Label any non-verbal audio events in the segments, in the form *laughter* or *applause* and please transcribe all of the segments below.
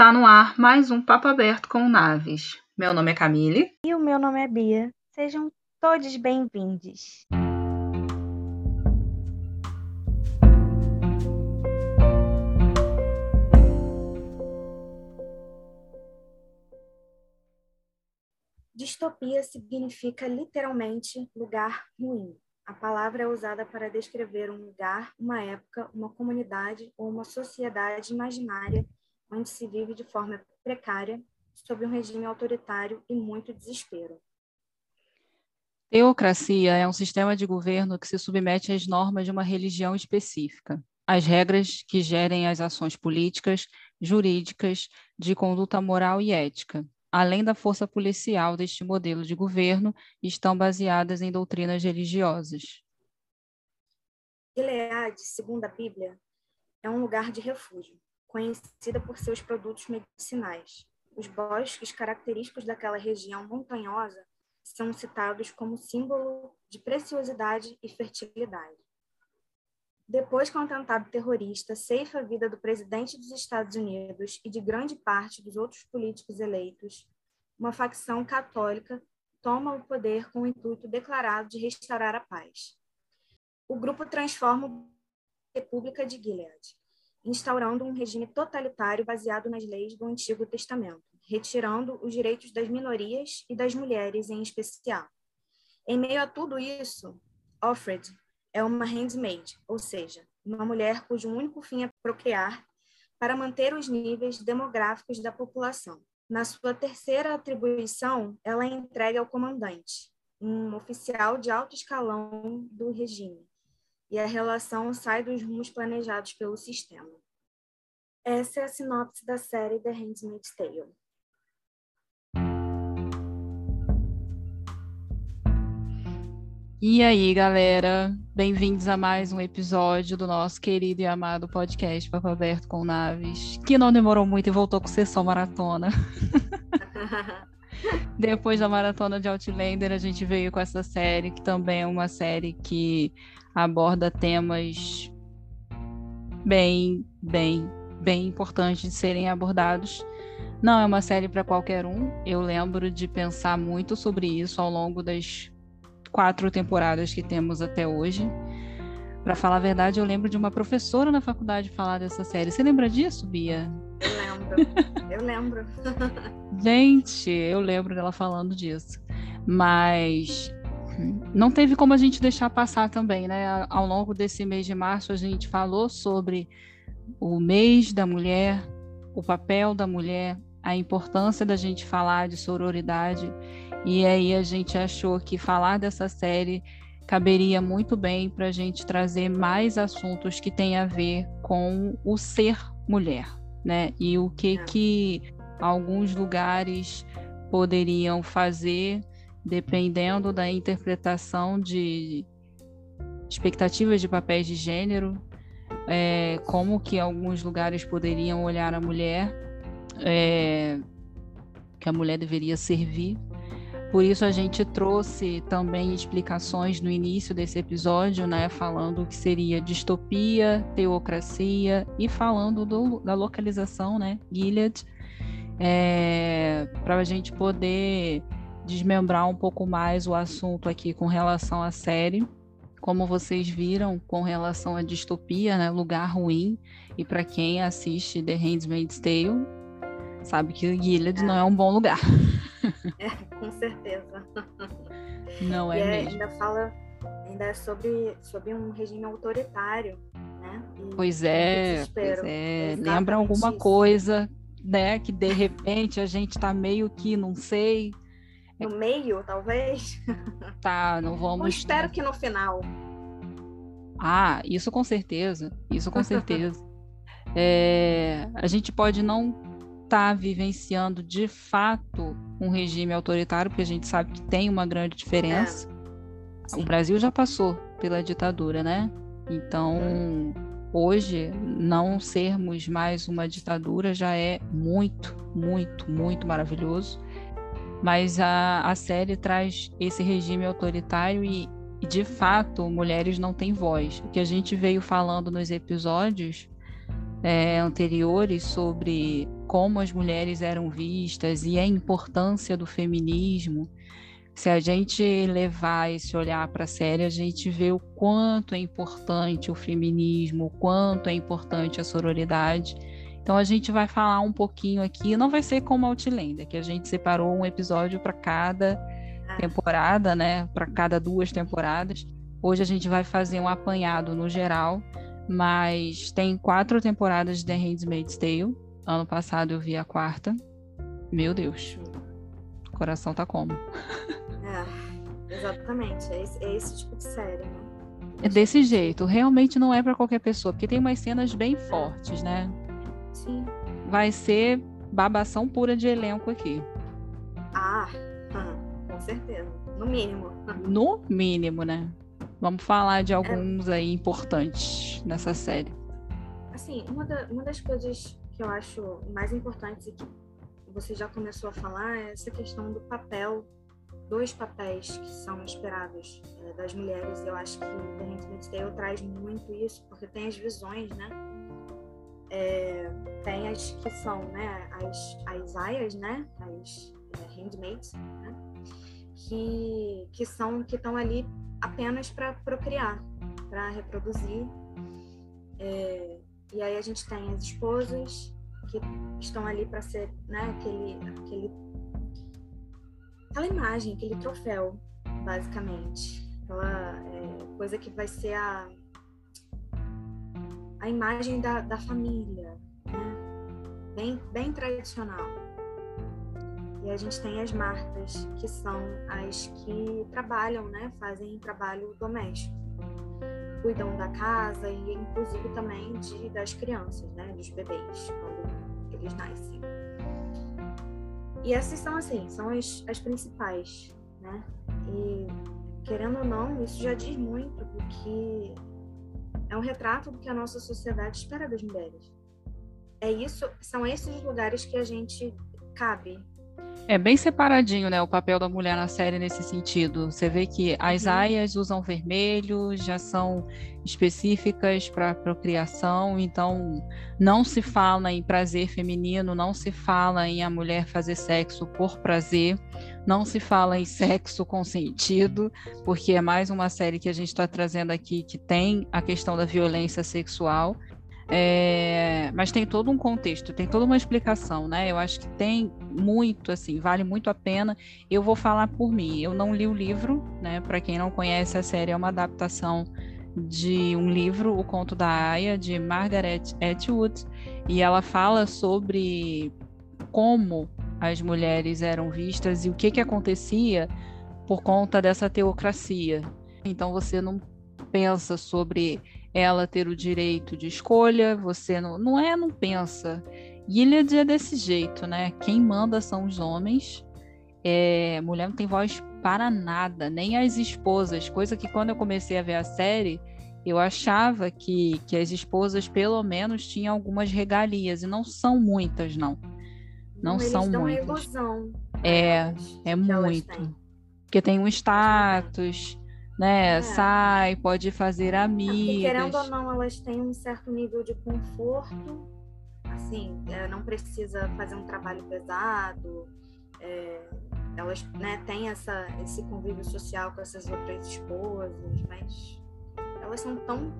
Está no ar mais um Papo Aberto com Naves. Meu nome é Camille. E o meu nome é Bia. Sejam todos bem-vindos. Distopia significa literalmente lugar ruim. A palavra é usada para descrever um lugar, uma época, uma comunidade ou uma sociedade imaginária onde se vive de forma precária, sob um regime autoritário e muito desespero. Teocracia é um sistema de governo que se submete às normas de uma religião específica, às regras que gerem as ações políticas, jurídicas, de conduta moral e ética, além da força policial deste modelo de governo, estão baseadas em doutrinas religiosas. Gilead, segundo a Bíblia, é um lugar de refúgio, conhecida por seus produtos medicinais. Os bosques característicos daquela região montanhosa são citados como símbolo de preciosidade e fertilidade. Depois que um atentado terrorista ceifa a vida do presidente dos Estados Unidos e de grande parte dos outros políticos eleitos, uma facção católica toma o poder com o intuito declarado de restaurar a paz. O grupo transforma a República de Gilead, instaurando um regime totalitário baseado nas leis do Antigo Testamento, retirando os direitos das minorias e das mulheres em especial. Em meio a tudo isso, Offred é uma handmaid, ou seja, uma mulher cujo único fim é procriar para manter os níveis demográficos da população. Na sua terceira atribuição, ela é entregue ao comandante, um oficial de alto escalão do regime, e a relação sai dos rumos planejados pelo sistema. Essa é a sinopse da série The Handmaid's Tale. E aí, galera, bem-vindos a mais um episódio do nosso querido e amado podcast Papo Aberto com Naves, que não demorou muito e voltou com sessão maratona. *laughs* Depois da maratona de Outlander, a gente veio com essa série, que também é uma série que aborda temas bem, bem, bem importantes de serem abordados. Não é uma série para qualquer um. Eu lembro de pensar muito sobre isso ao longo das quatro temporadas que temos até hoje. Para falar a verdade, eu lembro de uma professora na faculdade falar dessa série. Você lembra disso, Bia? Eu lembro. *laughs* eu lembro. Gente, eu lembro dela falando disso. Mas não teve como a gente deixar passar também, né? Ao longo desse mês de março, a gente falou sobre o mês da mulher, o papel da mulher, a importância da gente falar de sororidade. E aí a gente achou que falar dessa série caberia muito bem para a gente trazer mais assuntos que têm a ver com o ser mulher, né? E o que é. que alguns lugares poderiam fazer dependendo da interpretação de expectativas de papéis de gênero, é, como que alguns lugares poderiam olhar a mulher, é, que a mulher deveria servir. Por isso a gente trouxe também explicações no início desse episódio, né, falando o que seria distopia, teocracia e falando do, da localização, né, Gilead, é, para a gente poder desmembrar um pouco mais o assunto aqui com relação à série. Como vocês viram, com relação à distopia, né, lugar ruim, e para quem assiste The Handmaid's Tale, sabe que Gilead é. não é um bom lugar. É, com certeza. Não é, e mesmo. Ainda fala ainda é sobre, sobre um regime autoritário, né? E pois é, pois é. Lembra alguma isso. coisa, né? Que de repente a gente está meio que, não sei, no meio, talvez. *laughs* Tá, não vamos. Eu espero que no final. Ah, isso com certeza. Isso com certeza. *laughs* é, a gente pode não estar tá vivenciando de fato um regime autoritário, porque a gente sabe que tem uma grande diferença. É. O Brasil já passou pela ditadura, né? Então, hoje, não sermos mais uma ditadura já é muito, muito, muito maravilhoso mas a, a série traz esse regime autoritário e, de fato, mulheres não têm voz. O que a gente veio falando nos episódios é, anteriores sobre como as mulheres eram vistas e a importância do feminismo, se a gente levar esse olhar para a série, a gente vê o quanto é importante o feminismo, o quanto é importante a sororidade. Então a gente vai falar um pouquinho aqui, não vai ser como Outlander, que a gente separou um episódio para cada ah. temporada, né? Para cada duas temporadas. Hoje a gente vai fazer um apanhado no geral, mas tem quatro temporadas de The Handmaid's Tale. Ano passado eu vi a quarta. Meu Deus, o coração tá como? É, exatamente. É esse, é esse tipo de série, né? É desse jeito. Realmente não é para qualquer pessoa, porque tem umas cenas bem fortes, né? Sim. Vai ser babação pura de elenco aqui. Ah, *laughs* com certeza. No mínimo. *laughs* No mínimo, né? Vamos falar de alguns é... aí importantes nessa série. Assim, uma, da, uma das coisas que eu acho mais importantes e que você já começou a falar é essa questão do papel dois papéis que são esperados é, das mulheres. Eu acho que Handmaid's Tale traz muito isso, porque tem as visões, né? É, tem as que são, né, as, as aias, né, as é, handmaids, né, que, que são, que estão ali apenas para procriar, para reproduzir. É, e aí a gente tem as esposas que estão ali para ser, né, aquele, aquele aquela imagem, aquele troféu, basicamente. Aquela é, coisa que vai ser a, a imagem da, da família, né? bem, bem tradicional. E a gente tem as marcas, que são as que trabalham, né? fazem trabalho doméstico. Cuidam da casa e, inclusive, também de, das crianças, né? dos bebês, quando eles nascem. E essas são assim, são as, as principais, né? E querendo ou não, isso já diz muito do que é um retrato do que a nossa sociedade espera das mulheres. É isso, são esses lugares que a gente cabe, é bem separadinho, né, o papel da mulher na série nesse sentido. Você vê que as uhum. aias usam vermelho, já são específicas para procriação, então não se fala em prazer feminino, não se fala em a mulher fazer sexo por prazer, não se fala em sexo consentido, porque é mais uma série que a gente está trazendo aqui que tem a questão da violência sexual. É, mas tem todo um contexto, tem toda uma explicação, né? Eu acho que tem muito, assim, vale muito a pena. Eu vou falar por mim. Eu não li o livro, né? Para quem não conhece, a série é uma adaptação de um livro, O Conto da Aya, de Margaret Atwood, e ela fala sobre como as mulheres eram vistas e o que que acontecia por conta dessa teocracia. Então você não pensa sobre ela ter o direito de escolha, você não, não é, não pensa. Gilead é desse jeito, né? Quem manda são os homens. É, mulher não tem voz para nada, nem as esposas, coisa que quando eu comecei a ver a série, eu achava que, que as esposas pelo menos tinham algumas regalias, e não são muitas, não. Não, não são muitas. Ilusão, é, é muito. Porque tem um status, né? É. Sai, pode fazer amigas. querendo ou não, elas têm um certo nível de conforto. Assim, é, não precisa fazer um trabalho pesado. É, elas né, têm essa, esse convívio social com essas outras esposas, mas elas são tão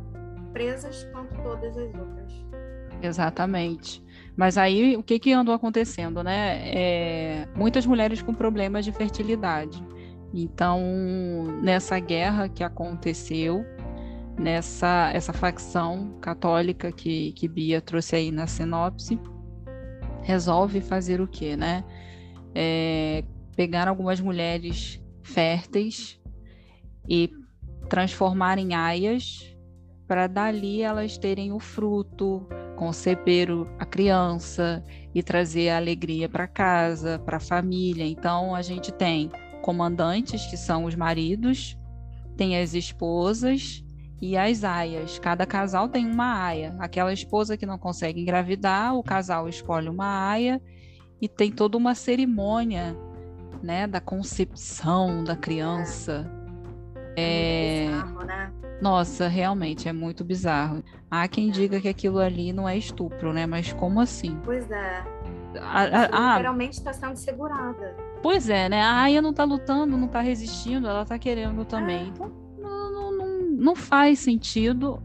presas quanto todas as outras. Exatamente. Mas aí o que, que andou acontecendo, né? É, muitas mulheres com problemas de fertilidade. Então, nessa guerra que aconteceu, nessa essa facção católica que, que Bia trouxe aí na sinopse, resolve fazer o quê, né? É, pegar algumas mulheres férteis e transformar em aias para dali elas terem o fruto, conceber a criança e trazer a alegria para casa, para a família. Então a gente tem comandantes, que são os maridos, tem as esposas e as aias. Cada casal tem uma aia. Aquela esposa que não consegue engravidar, o casal escolhe uma aia e tem toda uma cerimônia, né, da concepção da criança. É, é... Bizarro, né? Nossa, realmente é muito bizarro. Há quem diga que aquilo ali não é estupro, né? Mas como assim? Pois é. A, a, literalmente está sendo segurada. Pois é, né? A Aya não está lutando, não está resistindo, ela está querendo também. É. Então, não, não, não, não faz sentido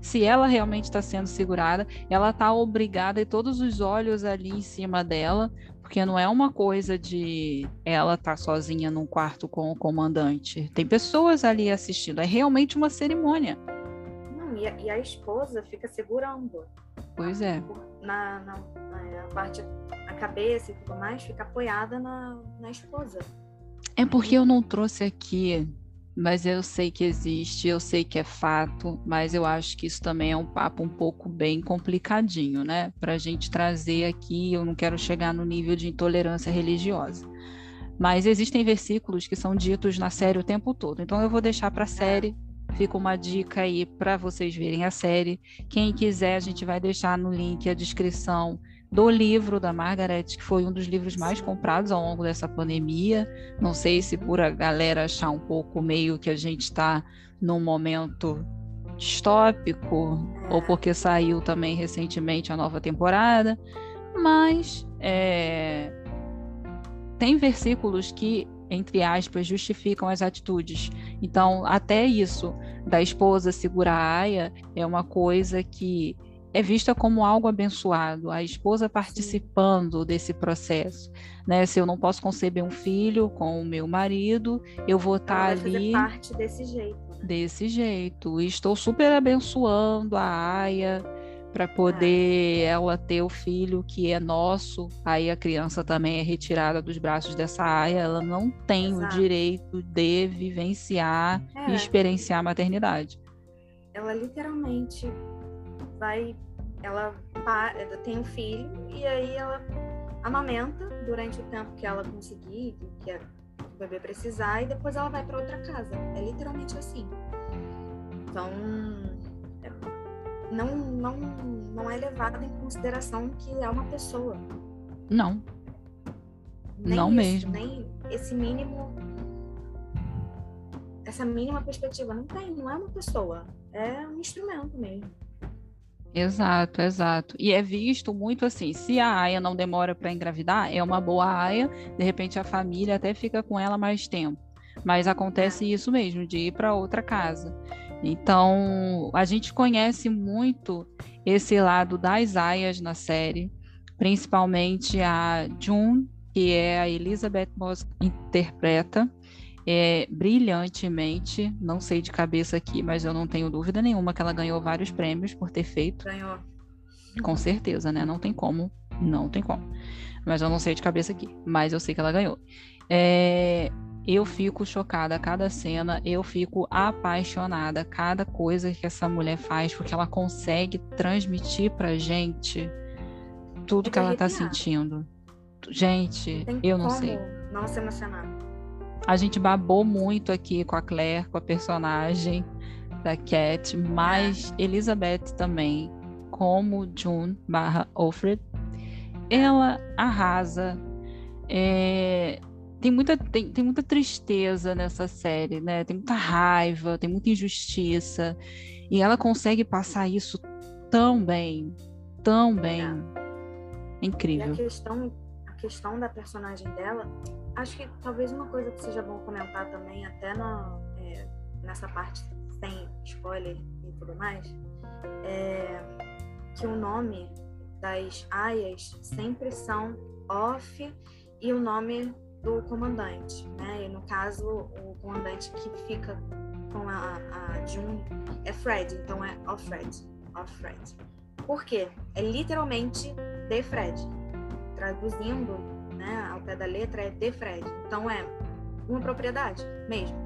se ela realmente está sendo segurada, ela está obrigada e todos os olhos ali em cima dela, porque não é uma coisa de ela estar tá sozinha num quarto com o comandante. Tem pessoas ali assistindo, é realmente uma cerimônia. Não, e a, e a esposa fica segurando. Pois é. Na, na, na, parte, a cabeça e tudo mais, fica apoiada na, na esposa. É porque eu não trouxe aqui mas eu sei que existe, eu sei que é fato, mas eu acho que isso também é um papo um pouco bem complicadinho, né? Para a gente trazer aqui, eu não quero chegar no nível de intolerância religiosa. Mas existem versículos que são ditos na série o tempo todo. Então eu vou deixar para a série, fica uma dica aí para vocês verem a série. Quem quiser, a gente vai deixar no link a descrição do livro da Margaret, que foi um dos livros mais comprados ao longo dessa pandemia. Não sei se por a galera achar um pouco meio que a gente está num momento distópico, ou porque saiu também recentemente a nova temporada, mas é, tem versículos que, entre aspas, justificam as atitudes. Então, até isso da esposa segurar a aia é uma coisa que é vista como algo abençoado, a esposa participando desse processo. Né? Se eu não posso conceber um filho com o meu marido, eu vou estar tá ali. parte desse jeito. Né? Desse jeito. E estou super abençoando a Aya para poder é. ela ter o filho que é nosso. Aí a criança também é retirada dos braços dessa Aya. Ela não tem Exato. o direito de vivenciar é. e experienciar a maternidade. Ela literalmente vai, ela tem um filho e aí ela amamenta durante o tempo que ela conseguir, que o bebê precisar, e depois ela vai para outra casa. É literalmente assim. Então, é, não, não, não é levada em consideração que é uma pessoa. Não. Nem não isso, mesmo. Nem esse mínimo. Essa mínima perspectiva. Não tem, não é uma pessoa. É um instrumento mesmo. Exato, exato. E é visto muito assim, se a aia não demora para engravidar, é uma boa aia, de repente a família até fica com ela mais tempo. Mas acontece é. isso mesmo, de ir para outra casa. Então, a gente conhece muito esse lado das aias na série, principalmente a June, que é a Elizabeth Moss interpreta, é, brilhantemente. Não sei de cabeça aqui, mas eu não tenho dúvida nenhuma que ela ganhou vários prêmios por ter feito. Ganhou. Com certeza, né? Não tem como. Não tem como. Mas eu não sei de cabeça aqui. Mas eu sei que ela ganhou. É, eu fico chocada a cada cena, eu fico apaixonada cada coisa que essa mulher faz, porque ela consegue transmitir pra gente tudo é que ela tá sentindo. Gente, eu não sei. Não se emocionar. A gente babou muito aqui com a Claire, com a personagem da Cat, mas Elizabeth também, como June barra Alfred, ela arrasa. É, tem muita, tem, tem muita tristeza nessa série, né? Tem muita raiva, tem muita injustiça. E ela consegue passar isso tão bem, tão bem. É. Incrível. E a questão, a questão da personagem dela acho que talvez uma coisa que seja bom comentar também, até na, é, nessa parte sem spoiler e tudo mais, é que o nome das aias sempre são off e o nome do comandante, né? E no caso, o comandante que fica com a, a June é Fred, então é off Fred, off Fred. Por quê? É literalmente de Fred. Traduzindo, né, ao pé da letra, é de Fred. Então é uma propriedade mesmo.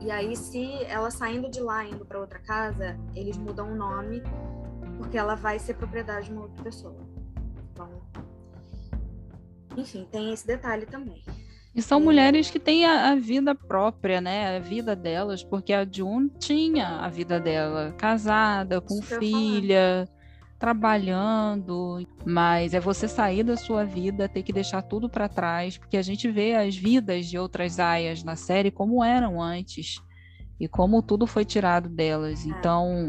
E aí, se ela saindo de lá, indo para outra casa, eles mudam o nome, porque ela vai ser propriedade de uma outra pessoa. Então, enfim, tem esse detalhe também. E são mulheres que têm a, a, vida própria, né? A vida delas, porque a June tinha a vida dela, casada, com filha, trabalhando, mas é você sair da sua vida, ter que deixar tudo para trás, porque a gente vê as vidas de outras aias na série como eram antes e como tudo foi tirado delas. É. Então,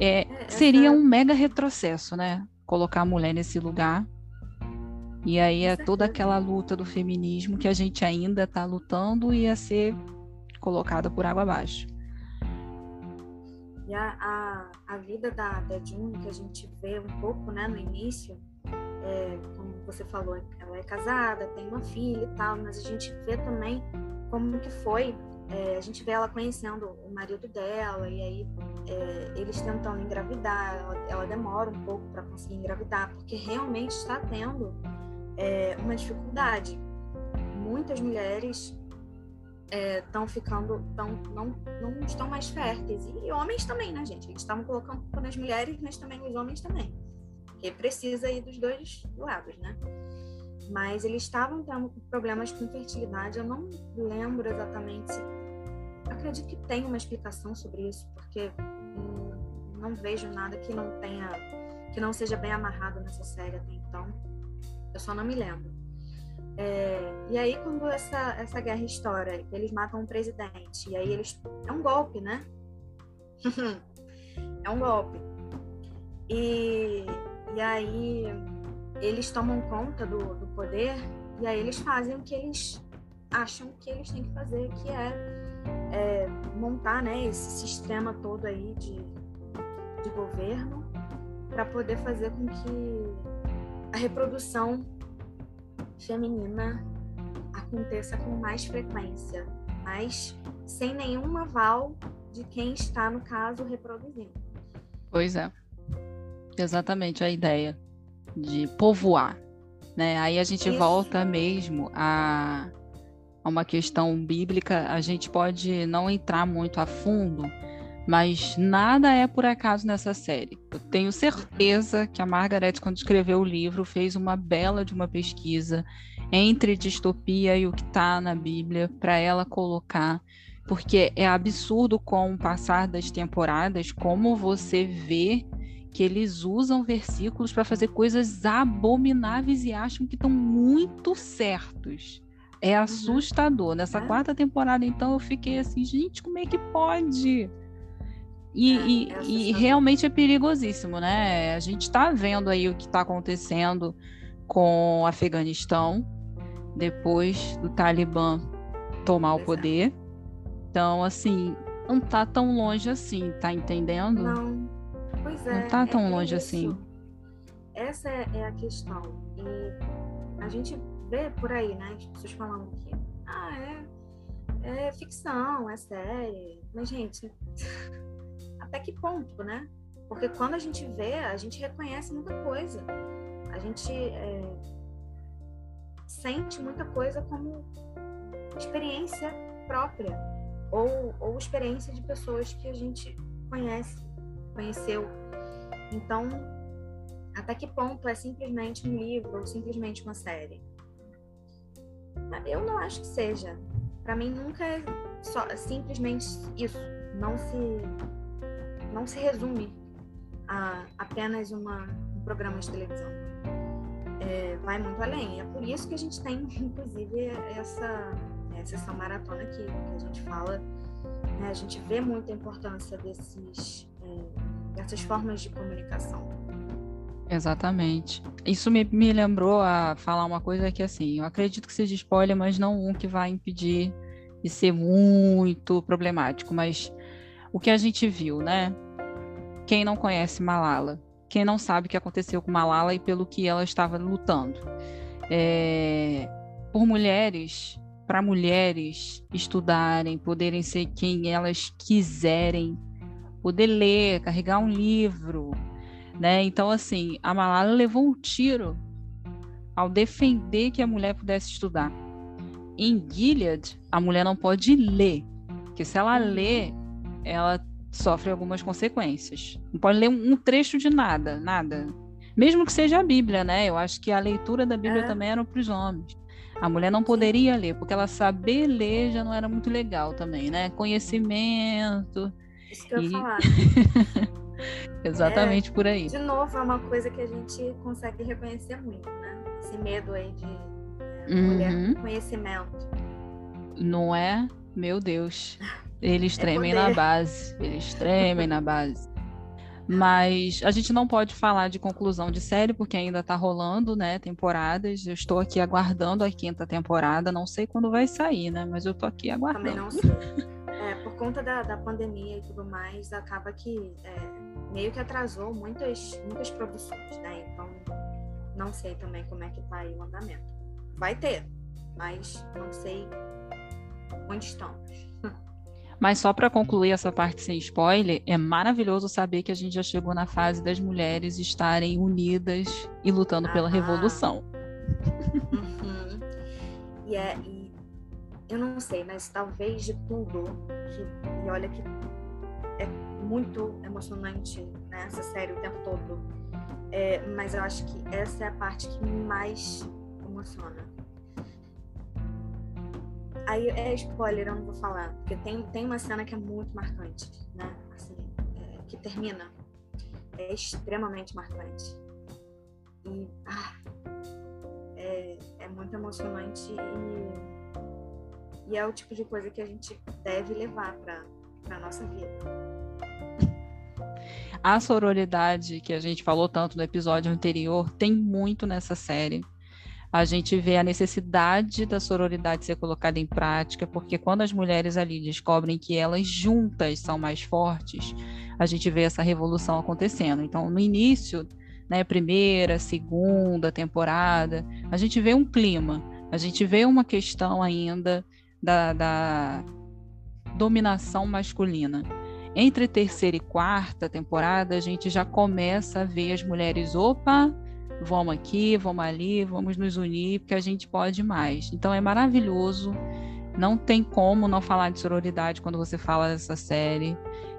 é, seria um mega retrocesso, né? colocar a mulher nesse lugar. E aí é toda aquela luta do feminismo que a gente ainda está lutando e ia ser colocada por água abaixo. A, a, a vida da, da June, que a gente vê um pouco né, no início, é, como você falou, ela é casada, tem uma filha e tal, mas a gente vê também como que foi. É, a gente vê ela conhecendo o marido dela e aí é, eles tentando engravidar, ela, ela demora um pouco para conseguir engravidar, porque realmente está tendo é, uma dificuldade. Muitas mulheres estão é, ficando, tão, não, não estão mais férteis. E homens também, né, gente? Eles estavam colocando nas mulheres, mas também os homens também. Porque precisa ir dos dois lados, né? Mas eles estavam tendo problemas com fertilidade. Eu não lembro exatamente. Acredito que tem uma explicação sobre isso, porque não, não vejo nada que não tenha, que não seja bem amarrado nessa série até então. Eu só não me lembro. É, e aí, quando essa, essa guerra estoura, eles matam um presidente, e aí eles. É um golpe, né? *laughs* é um golpe. E, e aí, eles tomam conta do, do poder, e aí eles fazem o que eles acham que eles têm que fazer, que é, é montar né, esse sistema todo aí de, de governo para poder fazer com que a reprodução feminina aconteça com mais frequência, mas sem nenhum aval de quem está, no caso, reproduzindo. Pois é. Exatamente a ideia de povoar. Né? Aí a gente Isso. volta mesmo a, a uma questão bíblica. A gente pode não entrar muito a fundo, mas nada é por acaso nessa série. Eu tenho certeza que a Margaret, quando escreveu o livro, fez uma bela de uma pesquisa entre distopia e o que está na Bíblia para ela colocar, porque é absurdo com o passar das temporadas como você vê que eles usam versículos para fazer coisas abomináveis e acham que estão muito certos. É uhum. assustador. Nessa é. quarta temporada, então, eu fiquei assim, gente, como é que pode? E, é, e, é e, realmente é perigosíssimo, né? A gente está vendo aí o que está acontecendo com o Afeganistão depois do Talibã tomar pois o é. poder. É. Então, assim, não tá tão longe assim, tá entendendo? Não. Pois é. Não tá tão é longe isso. assim. Essa é a questão. E a gente vê por aí, né? As pessoas falando que, ah, é, é ficção, é série. Mas, gente, até que ponto, né? Porque quando a gente vê, a gente reconhece muita coisa. A gente é, sente muita coisa como experiência própria ou, ou experiência de pessoas que a gente conhece, conheceu. Então, até que ponto é simplesmente um livro ou simplesmente uma série? Eu não acho que seja. Para mim nunca é só simplesmente isso. Não se não se resume a apenas uma, um programa de televisão. É, vai muito além. É por isso que a gente tem, inclusive, essa, essa, maratona aqui, que a gente fala, né, a gente vê muita importância desses, é, dessas formas de comunicação. Exatamente. Isso me, me lembrou a falar uma coisa que, assim, eu acredito que seja spoiler, mas não um que vai impedir de ser muito problemático, mas o que a gente viu, né? Quem não conhece Malala? Quem não sabe o que aconteceu com Malala e pelo que ela estava lutando? É, por mulheres, para mulheres estudarem, poderem ser quem elas quiserem, poder ler, carregar um livro, né? Então, assim, a Malala levou um tiro ao defender que a mulher pudesse estudar. Em Gilead, a mulher não pode ler, porque se ela lê, ela sofre algumas consequências. Não pode ler um trecho de nada, nada. Mesmo que seja a Bíblia, né? Eu acho que a leitura da Bíblia é. também era para os homens. A mulher não poderia ler, porque ela saber ler já não era muito legal também, né? Conhecimento. Isso que eu e... falar. *laughs* Exatamente é, por aí. De novo, é uma coisa que a gente consegue reconhecer muito, né? Esse medo aí de é, mulher uhum. conhecimento. Não é? Meu Deus. Eles é tremem é na base. Eles tremem na base. Mas a gente não pode falar de conclusão de série, porque ainda está rolando, né? Temporadas. Eu estou aqui aguardando a quinta temporada. Não sei quando vai sair, né? Mas eu estou aqui aguardando. Também não sei. É, por conta da, da pandemia e tudo mais, acaba que é, meio que atrasou muitas, muitas produções, né? Então, não sei também como é que tá aí o andamento. Vai ter, mas não sei onde estamos. Mas só para concluir essa parte sem spoiler, é maravilhoso saber que a gente já chegou na fase das mulheres estarem unidas e lutando ah, pela revolução. Uhum. E, é, e eu não sei, mas talvez de tudo, que, e olha que é muito emocionante né, essa série o tempo todo, é, mas eu acho que essa é a parte que mais emociona Aí é spoiler, eu não vou falar, porque tem, tem uma cena que é muito marcante, né? Assim, é, que termina. É extremamente marcante. E ah, é, é muito emocionante e, e é o tipo de coisa que a gente deve levar para a nossa vida. A sororidade que a gente falou tanto no episódio anterior tem muito nessa série a gente vê a necessidade da sororidade ser colocada em prática, porque quando as mulheres ali descobrem que elas juntas são mais fortes, a gente vê essa revolução acontecendo. Então, no início, né, primeira, segunda temporada, a gente vê um clima, a gente vê uma questão ainda da, da dominação masculina. Entre terceira e quarta temporada, a gente já começa a ver as mulheres, opa, vamos aqui, vamos ali, vamos nos unir, porque a gente pode mais. Então é maravilhoso. Não tem como não falar de sororidade quando você fala dessa série.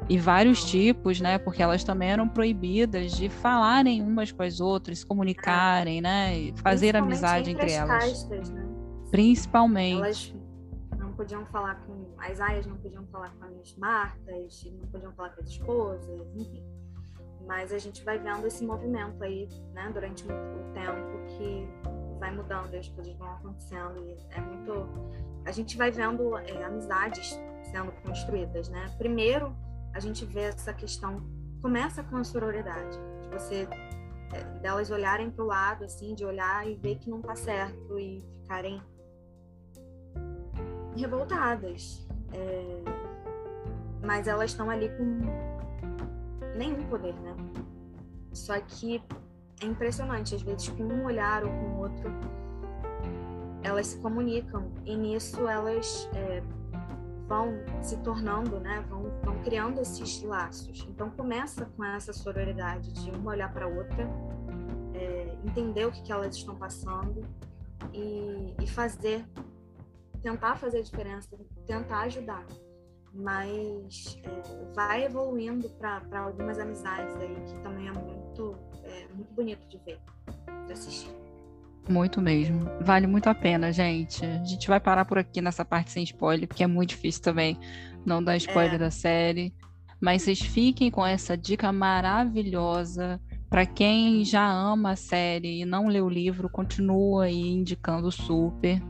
E vários tipos, né? Porque elas também eram proibidas de falarem umas com as outras, se comunicarem, né? Fazer amizade entre, entre elas. Castas, né? Principalmente. Elas não podiam falar com. As aias não podiam falar com as martas, não podiam falar com as esposas, enfim. Mas a gente vai vendo esse movimento aí, né, durante o tempo que vai mudando, as coisas vão acontecendo e é muito. A gente vai vendo é, amizades sendo construídas, né? Primeiro, a gente vê essa questão começa com a sororidade, de você é, delas olharem para o lado, assim, de olhar e ver que não tá certo e ficarem revoltadas. É, mas elas estão ali com nenhum poder, né? Só que é impressionante, às vezes com um olhar ou com o outro, elas se comunicam e nisso elas é, vão se tornando, né? Vão, vão criando esses laços. Então começa com essa sororidade de uma olhar para outra, é, entender o que, que elas estão passando e, e fazer, tentar fazer a diferença, tentar ajudar mas é, vai evoluindo para algumas amizades aí que também é muito, é, muito bonito de ver, de assistir. Muito mesmo. Vale muito a pena, gente. A gente vai parar por aqui nessa parte sem spoiler, porque é muito difícil também não dar spoiler é. da série. Mas vocês fiquem com essa dica maravilhosa. Para quem já ama a série e não leu o livro, continua aí indicando super.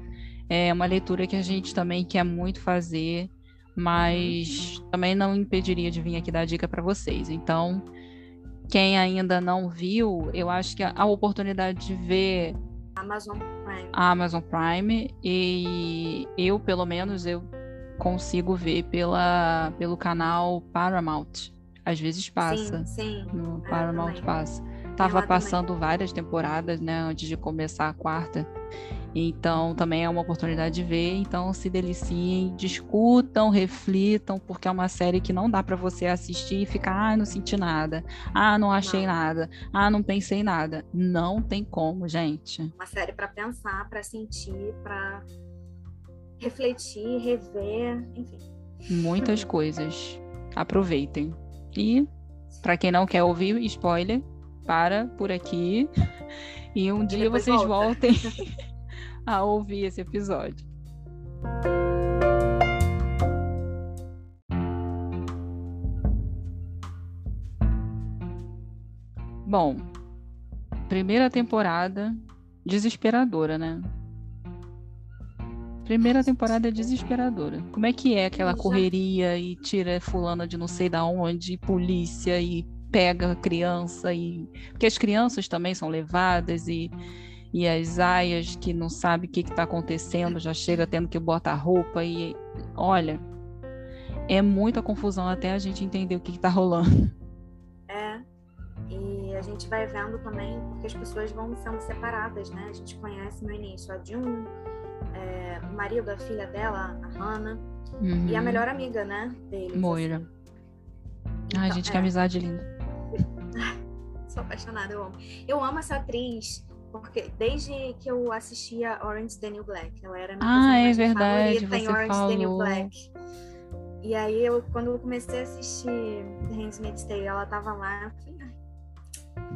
É uma leitura que a gente também quer muito fazer mas também não impediria de vir aqui dar dica para vocês. Então, quem ainda não viu, eu acho que a, oportunidade de ver Amazon Prime. a Amazon Prime e eu, pelo menos, eu consigo ver pela, pelo canal Paramount. Às vezes passa. Sim, sim. No Paramount passa. Tava passando também. várias temporadas, né, antes de começar a quarta. Então, também é uma oportunidade de ver. Então, se deliciem, discutam, reflitam, porque é uma série que não dá para você assistir e ficar, ah, não senti nada, ah, não achei não. nada, ah, não pensei nada. Não tem como, gente. Uma série para pensar, para sentir, para refletir, rever, enfim. Muitas coisas. Aproveitem. E, para quem não quer ouvir spoiler, para por aqui. E um e dia vocês volta. voltem. *laughs* a ouvir esse episódio. Bom, primeira temporada desesperadora, né? Primeira temporada é desesperadora. Como é que é aquela correria e tira fulana de não sei da onde, e polícia e pega a criança e porque as crianças também são levadas e e as aias que não sabe o que está acontecendo já chega tendo que botar roupa e olha é muita confusão até a gente entender o que está rolando. É, e a gente vai vendo também porque as pessoas vão sendo separadas, né? A gente conhece no início a June, é, o marido da filha dela, a Hannah, uhum. e a uhum. melhor amiga, né? Deles, Moira. Assim. Então, Ai, gente, é. que amizade linda. *laughs* Sou apaixonada, eu amo. Eu amo essa atriz, porque desde que eu assistia Orange the New Black, ela era minha ah, é verdade, favorita em Orange falou. the New Black. E aí, eu, quando eu comecei a assistir The Handmaid's Tale, ela tava lá, eu falei,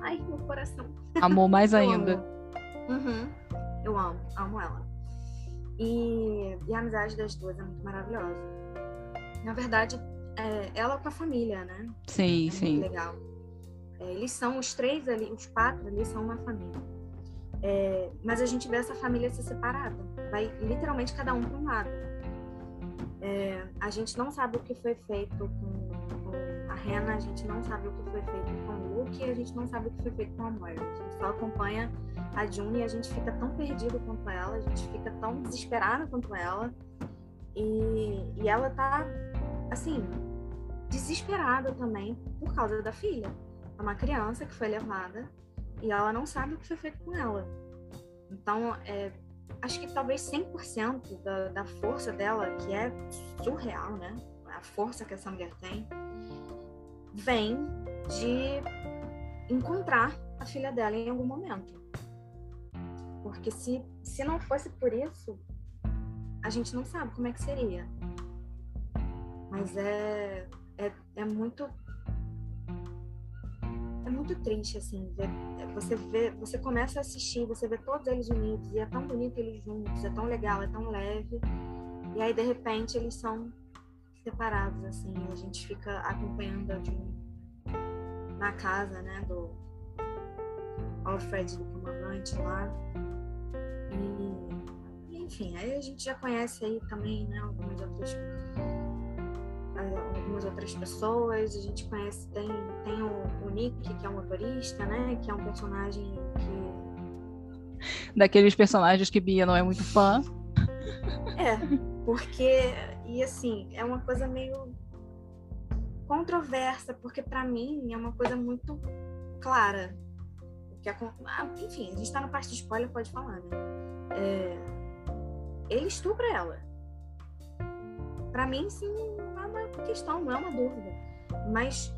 ai, meu coração. Amor mais *laughs* ainda. Uhum. Eu amo, amo ela. E, e, a amizade das duas é muito maravilhosa. Na verdade, é, ela com a família, né? Sim, é sim. legal. É, eles são os três ali, os quatro ali são uma família. É, mas a gente vê essa família se separada. Vai literalmente cada um para um lado. É, a gente não sabe o que foi feito com, com, a Rena, a gente não sabe o que foi feito com o Luke, a gente não sabe o que foi feito com a Moira. A gente só acompanha a June e a gente fica tão perdido quanto ela, a gente fica tão desesperada quanto ela. E, e ela tá, assim, desesperada também por causa da filha. É uma criança que foi levada e ela não sabe o que foi feito com ela. Então, é, acho que talvez 100% da, da força dela, que é surreal, né? A força que essa mulher tem, vem de encontrar a filha dela em algum momento. Porque se, se não fosse por isso, a gente não sabe como é que seria. Mas é, é, é muito é muito triste, assim, ver, você vê, você começa a assistir, você vê todos eles unidos, e é tão bonito eles juntos, é tão legal, é tão leve, e aí, de repente, eles são separados, assim, a gente fica acompanhando na casa, né, do Alfred, do comandante lá, e, enfim, aí a gente já conhece aí também, né, algumas outras algumas outras pessoas. A gente conhece, tem, tem o, o Nick, que é um motorista, né? Que é um personagem que. Daqueles personagens que Bia não é muito fã. É, porque. E assim, é uma coisa meio controversa, porque para mim é uma coisa muito clara. Que a, ah, enfim, a gente tá no parte de spoiler, pode falar, né? É, ele estupra ela. Para mim, sim, questão, não é uma dúvida. Mas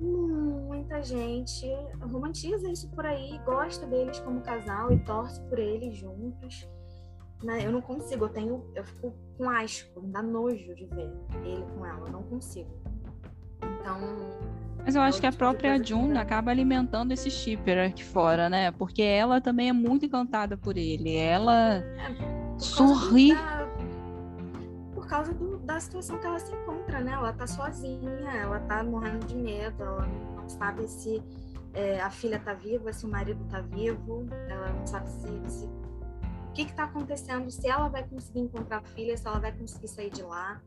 muita gente romantiza isso por aí, gosta deles como casal e torce por eles juntos. Né? Eu não consigo, eu tenho, eu fico com asco, me dá nojo de ver ele com ela, eu não consigo. Então. Mas eu acho que a própria June acaba alimentando esse shipper aqui fora, né? Porque ela também é muito encantada por ele. Ela é, sorri. Da causa do, da situação que ela se encontra, né? Ela tá sozinha, ela tá morrendo de medo, ela não sabe se é, a filha tá viva, se o marido tá vivo, ela não sabe se, se o que está acontecendo, se ela vai conseguir encontrar a filha, se ela vai conseguir sair de lá.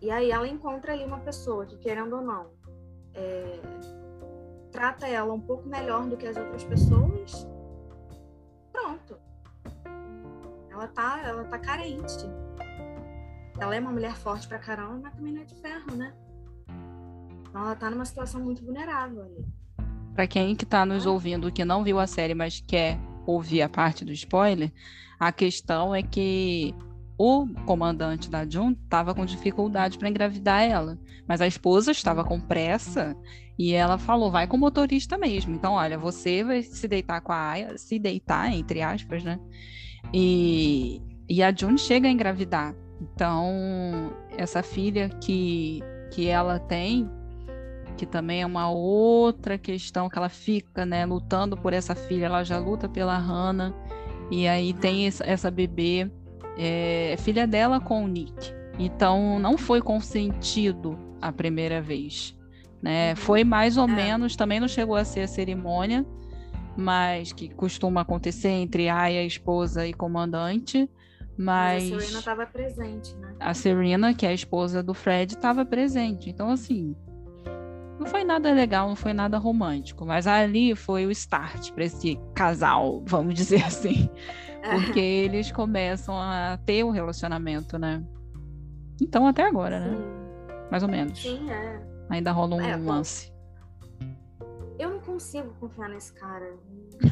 E aí ela encontra ali uma pessoa que, querendo ou não, é, trata ela um pouco melhor do que as outras pessoas. Pronto. Ela tá, ela tá carente. Ela é uma mulher forte pra caramba, mas também não é de ferro, né? Então ela tá numa situação muito vulnerável ali. Pra quem que tá nos ouvindo que não viu a série, mas quer ouvir a parte do spoiler, a questão é que o comandante da June estava com dificuldade para engravidar ela, mas a esposa estava com pressa e ela falou: vai com o motorista mesmo. Então, olha, você vai se deitar com a Aya, se deitar, entre aspas, né? E, e a June chega a engravidar. Então, essa filha que, que ela tem, que também é uma outra questão que ela fica, né, lutando por essa filha, ela já luta pela Hannah, e aí tem essa, bebê, é, filha dela com o Nick. Então, não foi consentido a primeira vez, né? Uhum. Foi mais ou é. menos, também não chegou a ser a cerimônia, mas que costuma acontecer entre Aya, esposa e comandante, mas, mas a Serena estava presente, né? A Serena, que é a esposa do Fred, estava presente. Então, assim, Não foi nada legal, não foi nada romântico, mas ali foi o start para esse casal, vamos dizer *laughs* assim. Porque *laughs* eles começam a ter um relacionamento, né? Então, até agora, né? Mais ou menos. Sim, é. Ainda rola um é, lance. Eu não consigo confiar nesse cara. Não,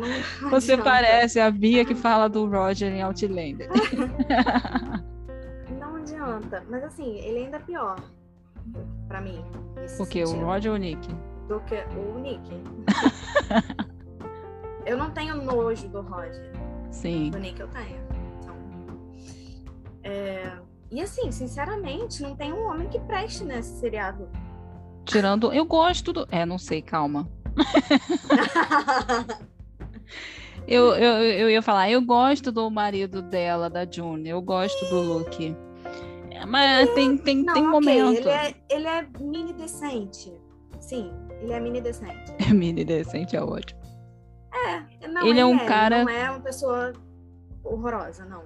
não *laughs* desce, não Você parece a Bia que fala do Roger em Outlander. *laughs* não adianta. Mas assim, ele ainda é pior. Pra mim. O que? O Roger ou o Nick? Do que o Nick. *laughs* eu não tenho nojo do Roger. Sim. Do Nick eu tenho. Então, é... E assim, sinceramente, não tem um homem que preste nesse seriado. Tirando, eu gosto do. É, não sei, calma. *laughs* eu, eu, eu ia falar, eu gosto do marido dela, da June, eu gosto do Luke. Mas é, tem, tem, não, tem okay, momento. Ele é, ele é mini decente. Sim, ele é mini decente. *laughs* É mini decente, é ótimo. É, não, ele, ele é um é, cara. Não é uma pessoa horrorosa, não.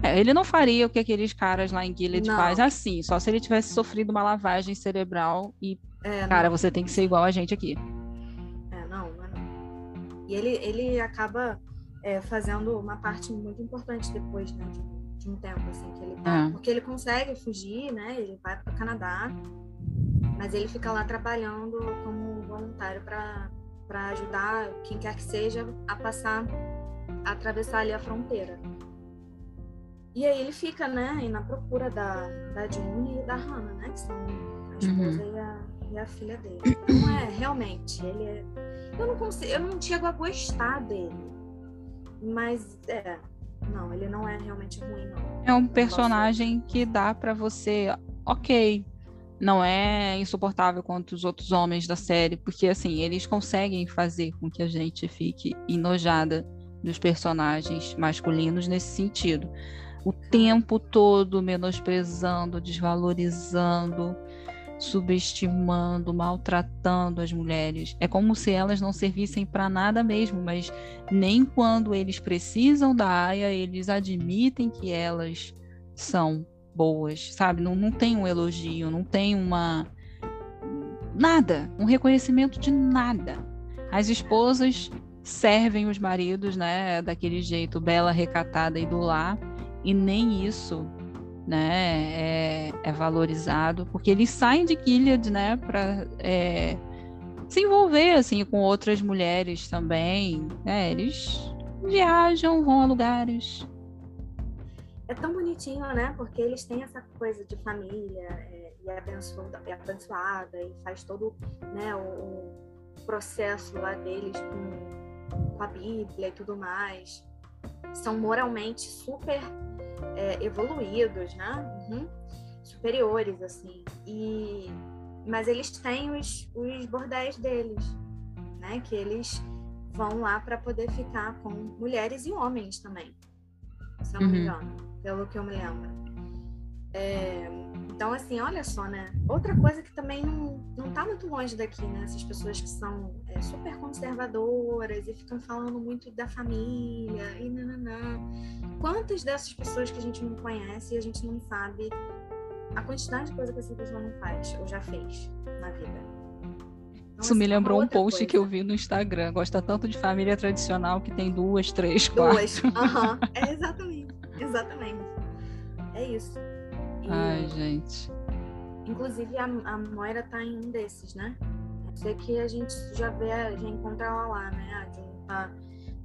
É, ele não faria o que aqueles caras lá em Gilead faz assim, só se ele tivesse sofrido uma lavagem cerebral e, é, cara, não. você tem que ser igual a gente aqui. É, não, não é não. E ele, ele acaba é, fazendo uma parte muito importante depois, né, de, de um tempo, assim, que ele tá, é. porque ele consegue fugir, né, ele vai para o Canadá, mas ele fica lá trabalhando como voluntário para ajudar quem quer que seja a passar, a atravessar ali a fronteira. E aí ele fica, né, na procura da, da June e da Hannah, né, que são a esposa uhum. e, a, e a filha dele. Então, é, realmente, ele é... Eu não consigo, eu não chego a gostar dele. Mas, é, não, ele não é realmente ruim, não. É um personagem que dá para você, ok, não é insuportável quanto os outros homens da série, porque assim, eles conseguem fazer com que a gente fique enojada dos personagens masculinos nesse sentido o tempo todo menosprezando, desvalorizando, subestimando, maltratando as mulheres. É como se elas não servissem para nada mesmo, mas nem quando eles precisam da Aya, eles admitem que elas são boas, sabe? Não, não tem um elogio, não tem uma. Nada, um reconhecimento de nada. As esposas servem os maridos, né, daquele jeito, bela, recatada e do lar e nem isso né, é, é valorizado, porque eles saem de Gilead né, para é, se envolver assim, com outras mulheres também. Né, eles viajam, vão a lugares. É tão bonitinho, né? Porque eles têm essa coisa de família é, e é abençoada, é abençoada e faz todo né, o, o processo lá deles com, com a Bíblia e tudo mais são moralmente super é, evoluídos, né? Uhum. Superiores, assim. E, mas eles têm os, os bordéis deles, né? Que eles vão lá para poder ficar com mulheres e homens também, se não me uhum. engano, pelo que eu me lembro. É, então, assim, olha só, né? Outra coisa que também não, não tá muito longe daqui, né? Essas pessoas que são é, super conservadoras e ficam falando muito da família. Quantas dessas pessoas que a gente não conhece e a gente não sabe a quantidade de coisa que essa pessoa não faz ou já fez na vida? Então, Isso me assim, lembrou um post coisa. que eu vi no Instagram. Gosta tanto de família tradicional que tem duas, três, quatro. Duas. *laughs* Uhum. É exatamente, exatamente. É isso. Ai, gente. Inclusive, a, a Moira tá em um desses, né? Sei que a gente já vê, já encontra ela lá, né? A June tá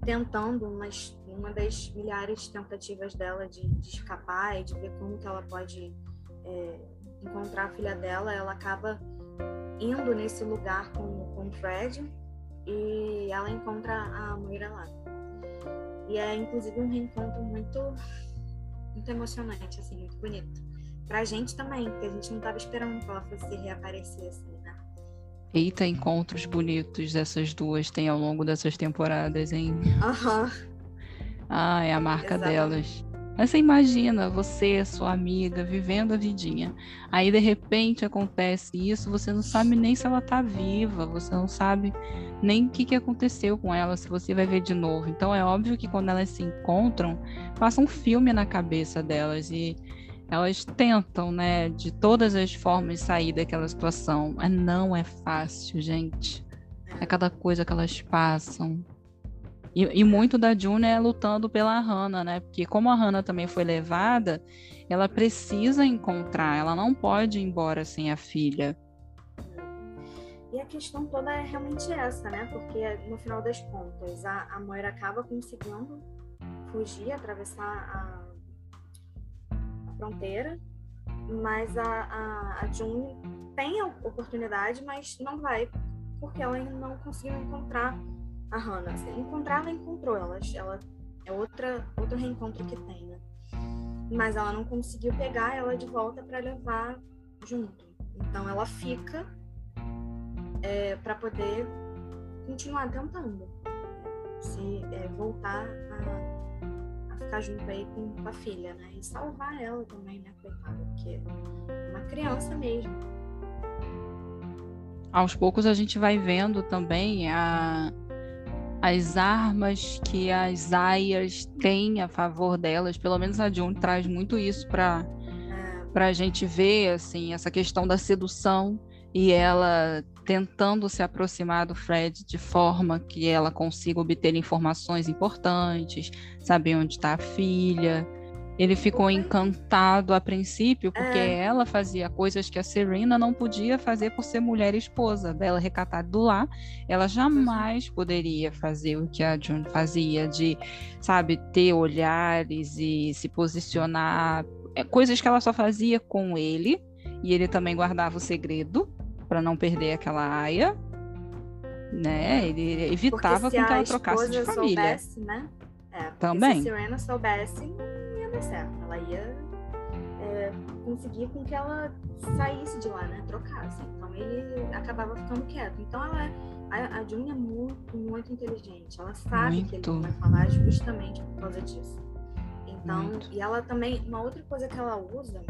tentando, mas uma das milhares de tentativas dela de, de, escapar e de ver como que ela pode é, encontrar a filha dela, ela acaba indo nesse lugar com, com o Fred e ela encontra a Moira lá. E é inclusive um reencontro muito, muito emocionante, assim, muito bonito pra gente também, porque a gente não estava esperando que ela fosse reaparecer assim, né? Eita, encontros bonitos essas duas têm ao longo dessas temporadas, hein? Aham. Uhum. Ah, é a marca Exatamente. delas. Mas você imagina você, sua amiga, vivendo a vidinha. Aí de repente acontece isso, você não sabe nem se ela tá viva, você não sabe nem o que, que aconteceu com ela, se você vai ver de novo. Então é óbvio que quando elas se encontram, passa um filme na cabeça delas. E elas tentam, né, de todas as formas sair daquela situação, mas não é fácil, gente. É cada coisa que elas passam. E, e muito da June é lutando pela Hannah, né? Porque como a Hannah também foi levada, ela precisa encontrar, ela não pode ir embora sem a filha. E a questão toda é realmente essa, né? Porque no final das contas, a, a Moira acaba conseguindo fugir, atravessar a, a fronteira, mas a, a, a June tem a oportunidade, mas não vai, porque ela ainda não conseguiu encontrar a Hannah. Se encontrar, ela encontrou. Ela, ela é outra, outro reencontro que tem, né? Mas ela não conseguiu pegar ela de volta para levar junto. Então ela fica é, para poder continuar tentando se é, voltar a, a, ficar junto aí com, a filha, né? E salvar ela também, né, coitada, porque é uma criança mesmo. Aos poucos a gente vai vendo também a, as armas que as aias têm a favor delas, pelo menos a June traz muito isso para para a gente ver assim essa questão da sedução e ela tentando se aproximar do Fred de forma que ela consiga obter informações importantes, saber onde está a filha, ele ficou encantado a princípio porque é. ela fazia coisas que a Serena não podia fazer por ser mulher e esposa dela recatada do lar. Ela jamais poderia fazer o que a June fazia de, sabe, ter olhares e se posicionar, é, coisas que ela só fazia com ele e ele também guardava o segredo para não perder aquela aia, né? Ele evitava com que ela trocasse de família. Soubesse, né? É, também. Se a Serena soubesse, ia dar certo. Ela ia é, conseguir com que ela saísse de lá, né? Trocasse. Então ele acabava ficando quieto. Então ela, a, a June é muito, muito inteligente. Ela sabe muito. que ele vai falar justamente por causa disso. Então, muito. e ela também, uma outra coisa que ela usa,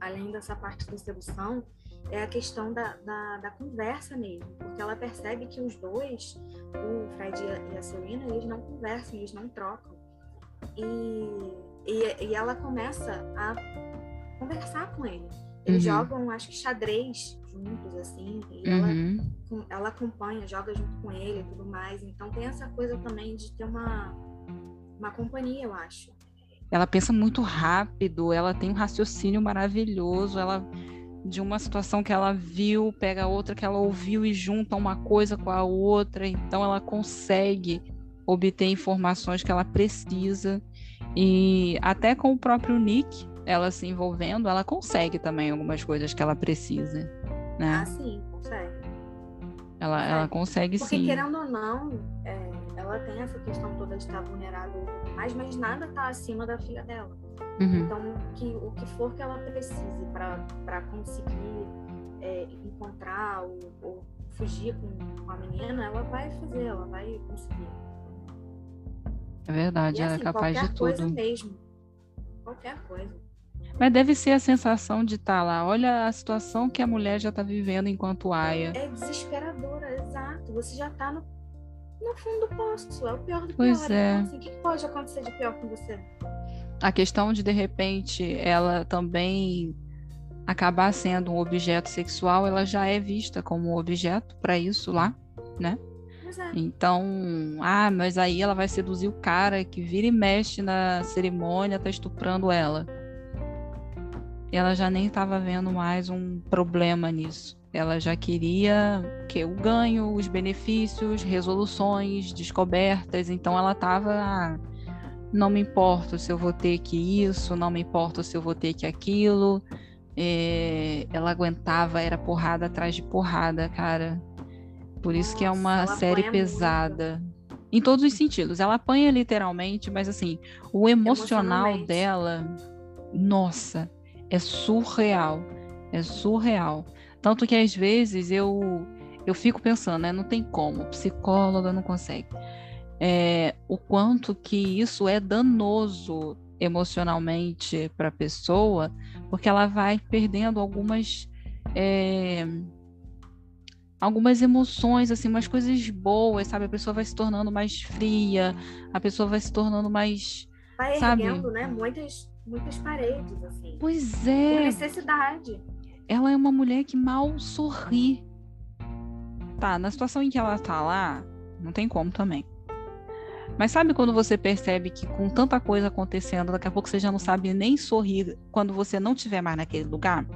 além dessa parte da sedução, é a questão da, da, da, conversa mesmo, porque ela percebe que os dois, o Fred e a Serena, eles não conversam, eles não trocam. E, e, e ela começa a conversar com ele. Eles uhum. jogam, acho que xadrez juntos, assim, e uhum. ela, ela acompanha, joga junto com ele e tudo mais. Então tem essa coisa também de ter uma, uma companhia, eu acho. Ela pensa muito rápido, ela tem um raciocínio maravilhoso, ela de uma situação que ela viu, pega outra que ela ouviu e junta uma coisa com a outra, então ela consegue obter informações que ela precisa. E até com o próprio Nick, ela se envolvendo, ela consegue também algumas coisas que ela precisa. Né? Ah, sim, consegue. Ela consegue, ela consegue Porque, sim. querendo ou não, é, ela tem essa questão toda de estar vulnerável mas mas nada está acima da filha dela. Uhum. Então, que, o que for que ela precise para conseguir é, encontrar ou, ou fugir com, com a menina, ela vai fazer, ela vai conseguir. É verdade, e, ela é assim, é capaz de tudo. Qualquer coisa mesmo. Qualquer coisa. Mas deve ser a sensação de estar tá lá. Olha a situação que a mulher já está vivendo enquanto aia. É desesperadora, exato. Você já está no, no fundo do poço. É o pior do pois pior. É. Então, assim, o que pode acontecer de pior com você? A questão de, de repente, ela também acabar sendo um objeto sexual, ela já é vista como objeto para isso lá, né? É. Então, ah, mas aí ela vai seduzir o cara que vira e mexe na cerimônia, tá estuprando ela. E ela já nem estava vendo mais um problema nisso. Ela já queria que o ganho, os benefícios, resoluções, descobertas. Então ela estava, ah, não me importa se eu vou ter que isso, não me importa se eu vou ter que aquilo. É, ela aguentava, era porrada atrás de porrada, cara. Por isso que é uma série pesada. Muito. Em todos os sentidos. Ela apanha literalmente, mas assim, o emocional dela, nossa, é surreal. É surreal. Tanto que às vezes eu eu fico pensando, né? Não tem como, psicóloga não consegue. É, o quanto que isso é danoso emocionalmente para a pessoa, porque ela vai perdendo algumas é, algumas emoções, assim, umas coisas boas, sabe? A pessoa vai se tornando mais fria, a pessoa vai se tornando mais. Vai sabe? erguendo, né? Muitas, muitas paredes, assim. Pois é. Por necessidade. Ela é uma mulher que mal sorri. Tá, na situação em que ela tá lá, não tem como também. Mas sabe quando você percebe que com tanta coisa acontecendo, daqui a pouco você já não sabe nem sorrir quando você não estiver mais naquele lugar?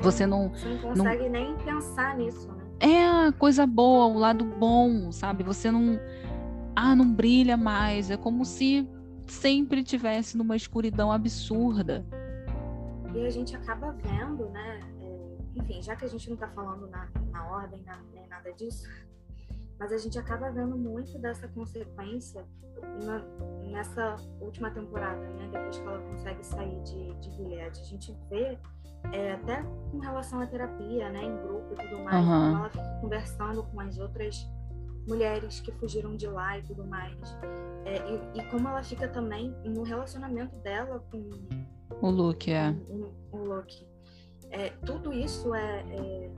Você não. Você não consegue não... nem pensar nisso, É coisa boa, o lado bom, sabe? Você não. Ah, não brilha mais. É como se sempre tivesse numa escuridão absurda. E a gente acaba vendo, né? É, enfim, já que a gente não está falando na, na ordem na, nem nada disso, mas a gente acaba vendo muito dessa consequência na, nessa última temporada, né? Depois que ela consegue sair de, de Gilead. A gente vê é, até com relação à terapia, né? Em grupo e tudo mais, uhum. ela fica conversando com as outras mulheres que fugiram de lá e tudo mais. É, e, e, como ela fica também no relacionamento dela com o Luke, é. Com, o, o Luke. É, tudo isso é, é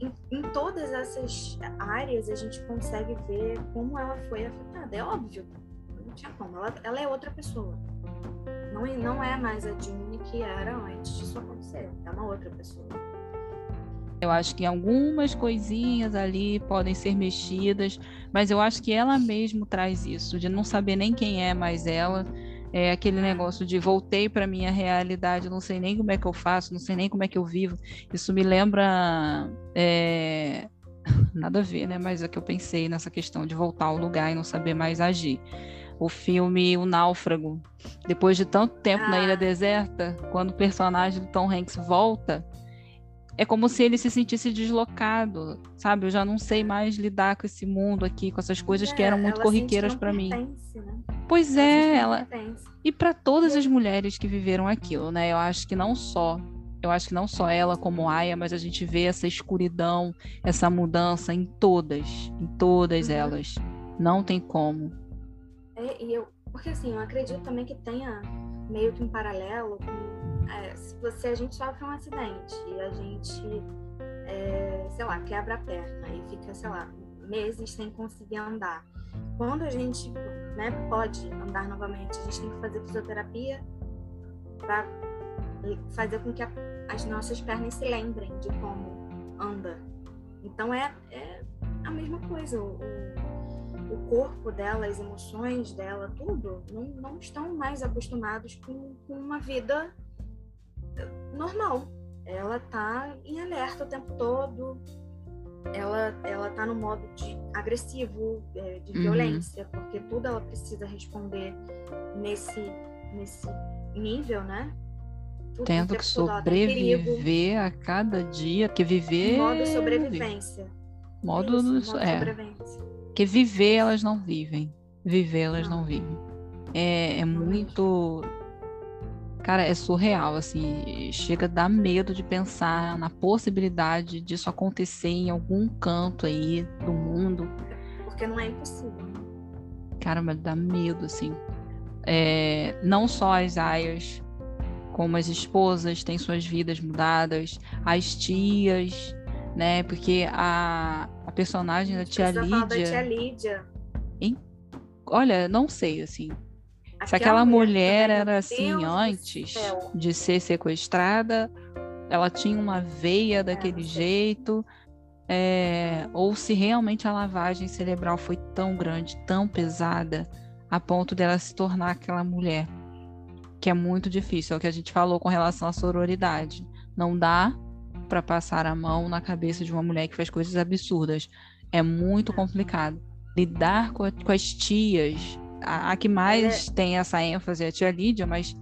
em, em, todas essas áreas a gente consegue ver como ela foi afetada. É óbvio, não tinha como. Ela, ela é outra pessoa. Não, não é mais a June era antes disso acontecer. É uma outra pessoa. Eu acho que algumas coisinhas ali podem ser mexidas, mas eu acho que ela mesmo traz isso, de não saber nem quem é mais ela. É aquele negócio de voltei para minha realidade, não sei nem como é que eu faço, não sei nem como é que eu vivo. Isso me lembra. É... *laughs* Nada a ver, né? Mas é que eu pensei nessa questão de voltar ao lugar e não saber mais agir. O filme O Náufrago. Depois de tanto tempo ah. na ilha deserta, quando o personagem do Tom Hanks volta, é como se ele se sentisse deslocado, sabe? Eu já não sei mais lidar com esse mundo aqui, com essas coisas é, que eram muito corriqueiras para mim. Né? Pois é, ela. E para todas as mulheres que viveram aquilo, né? Eu acho que não só, eu acho que não só ela como Aya, mas a gente vê essa escuridão, essa mudança em todas, em todas uhum. elas. Não tem como. É, e eu, porque assim, eu acredito também que tenha meio que um paralelo com é, se você, a gente sofre um acidente e a gente, é, sei lá, quebra a perna e fica, sei lá, meses sem conseguir andar. Quando a gente né, pode andar novamente, a gente tem que fazer fisioterapia para fazer com que a, as nossas pernas se lembrem de como anda. Então é, é a mesma coisa. O, o corpo dela, as emoções dela, tudo, não, não estão mais acostumados com, com uma vida normal. Ela tá em alerta o tempo todo. Ela, ela tá no modo de agressivo, é, de uhum. violência, porque tudo ela precisa responder nesse, nesse nível, né? Tudo Tendo que tá sobreviver tá a cada dia, que viver. Modo sobrevivência. Modo, Isso, modo é. sobrevivência. Que viver elas não vivem. Viver elas não, vivem. É, é muito Cara, é surreal, assim, chega a dar medo de pensar na possibilidade disso acontecer em algum canto aí do mundo. Porque não é impossível. Cara, mas dá medo, assim. É, não só as aias, como as esposas têm suas vidas mudadas, as tias, né? Porque a personagem da tia Lídia. Da tia Lídia. Hein? Olha, não sei, assim. Se aquela mulher era assim antes de ser sequestrada, ela tinha uma veia daquele é, jeito, é, ou se realmente a lavagem cerebral foi tão grande, tão pesada, a ponto dela se tornar aquela mulher, que é muito difícil. É o que a gente falou com relação à sororidade. Não dá para passar a mão na cabeça de uma mulher que faz coisas absurdas. É muito complicado. Lidar com, a, com as tias a, a que mais é... tem essa ênfase é a tia Lídia, mas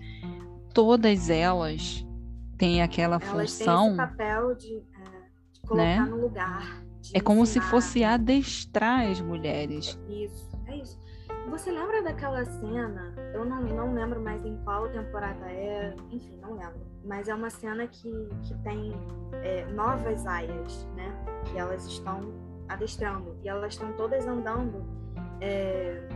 todas elas têm aquela elas função. Têm esse papel de, é, de colocar né? no lugar. É como ensinar. se fosse adestrar as mulheres. Isso, é isso. Você lembra daquela cena? Eu não, não lembro mais em qual temporada é, enfim, não lembro. Mas é uma cena que, que tem é, novas aias, né? Que elas estão adestrando. E elas estão todas andando é,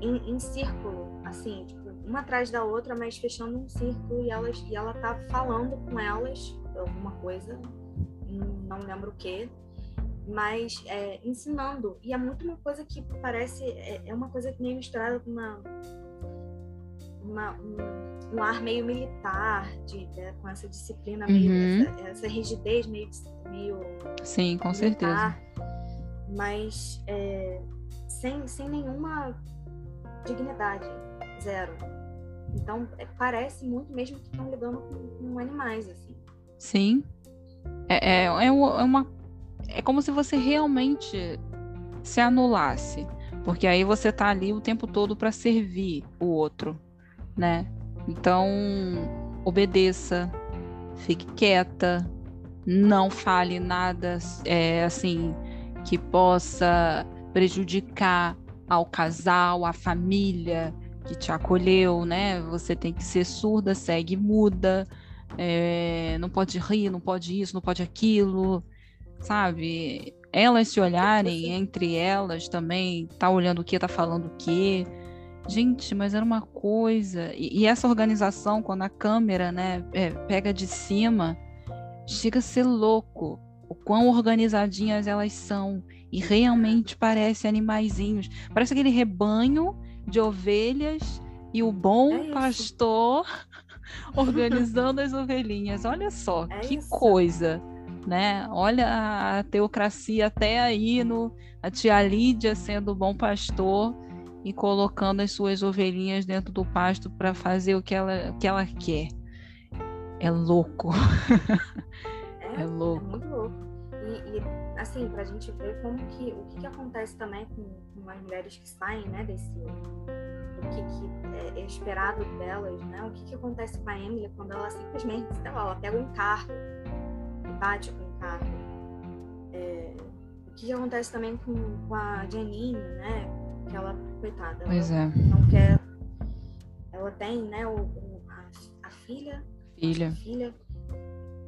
em, em círculo, assim, tipo, uma atrás da outra, mas fechando um círculo e, elas, e ela tá falando com elas alguma coisa, não lembro o que, mas é, ensinando. E é muito uma coisa que parece, é, é uma coisa que meio misturada com uma, uma, um, um, ar meio militar, de, de, com essa disciplina, meio, uhum. essa, essa, rigidez meio, meio Sim, com militar, certeza. Mas é, sem, sem nenhuma dignidade, zero. Então, é, parece muito mesmo que estão lidando com, com animais, assim. Sim. É, é, é, uma. É como se você realmente se anulasse. Porque aí você tá ali o tempo todo para servir o outro, né? Então, obedeça, fique quieta, não fale nada é, assim que possa prejudicar ao casal, à família que te acolheu, né? Você tem que ser surda, segue muda, é, não pode rir, não pode isso, não pode aquilo, sabe? Elas se olharem entre elas também, tá olhando o que, tá falando o que. Gente, mas era uma coisa. E, e, essa organização, quando a câmera, né, é, pega de cima, chega a ser louco o quão organizadinhas elas são. E realmente parece animaizinhos. Parece aquele rebanho de ovelhas e o bom é pastor *laughs* organizando as ovelhinhas. Olha só, é que isso. coisa, né? Olha a teocracia até aí no a tia Lídia sendo bom pastor e colocando as suas ovelhinhas dentro do pasto para fazer o que ela, o que ela quer. É louco. É, *laughs* é louco. É muito louco. E, e assim, para a gente ver como que o que, que acontece também com, com, as mulheres que saem, né, desse o que, que é esperado delas, né? O que, que acontece com a Emily quando ela simplesmente, sei lá, ela pega um carro bate com o carro. É, o que, acontece também com, com a Janine, né? Que ela, coitada, pois ela é. não quer. Ela tem, né, o, o a, a filha. Filha. A filha.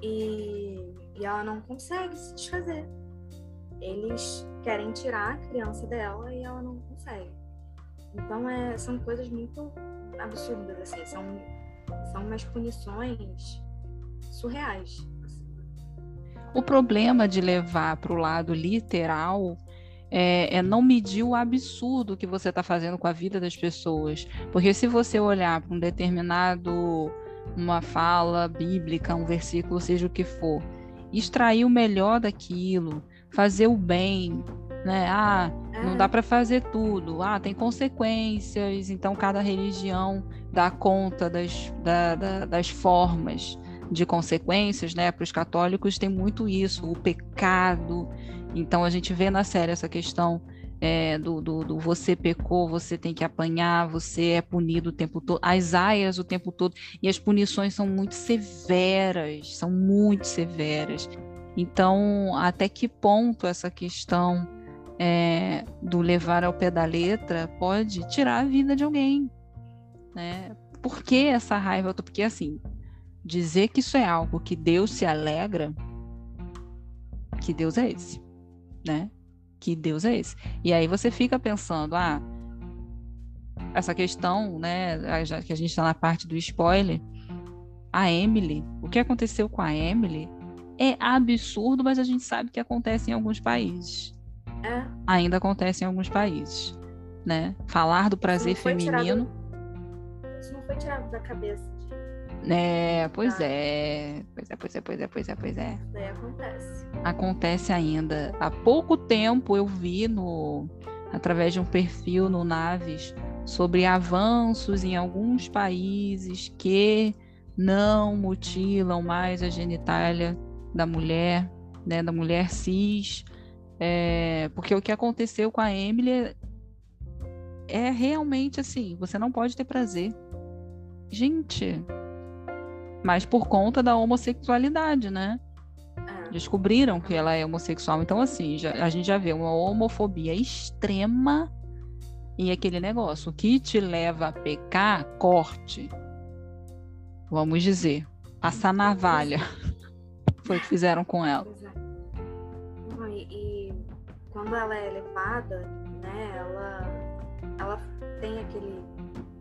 E e ela não consegue se desfazer. Eles querem tirar a criança dela e ela não consegue. Então é, são coisas muito absurdas, assim, são, são umas punições surreais. O problema de levar para o lado literal é, é, não medir o absurdo que você está fazendo com a vida das pessoas. Porque se você olhar para um determinado, uma fala bíblica, um versículo, seja o que for, extrair o melhor daquilo, fazer o bem, né? Ah, não dá para fazer tudo. Ah, tem consequências. Então cada religião dá conta das, da, da, das formas de consequências, né? Para os católicos tem muito isso, o pecado. Então a gente vê na série essa questão é, do, do, do, você pecou, você tem que apanhar, você é punido o tempo todo, as aias o tempo todo, e as punições são muito severas, são muito severas. Então, até que ponto essa questão é, do levar ao pé da letra pode tirar a vida de alguém? Né? Por que essa raiva? Porque, assim, dizer que isso é algo que Deus se alegra, que Deus é esse, né? que Deus é esse? E aí você fica pensando, ah, essa questão, né, já que a gente está na parte do spoiler, a Emily, o que aconteceu com a Emily é absurdo, mas a gente sabe que acontece em alguns países. É. Ainda acontece em alguns países, né? Falar do prazer feminino. Tirado, isso não foi tirado da cabeça é, pois ah. é. Pois é, pois é, pois é, pois é, pois é. Acontece. Acontece ainda. Há pouco tempo eu vi no através de um perfil no Naves sobre avanços em alguns países que não mutilam mais a genitália da mulher, né, da mulher cis, é, porque o que aconteceu com a Emily é realmente assim, você não pode ter prazer. Gente, mas por conta da homossexualidade, né? É. Descobriram que ela é homossexual. Então, assim, já, a gente já vê uma homofobia extrema em aquele negócio. O que te leva a pecar, corte. Vamos dizer, passar navalha. *laughs* Foi o que fizeram com ela. E, e quando ela é levada, né, ela, ela tem aquele,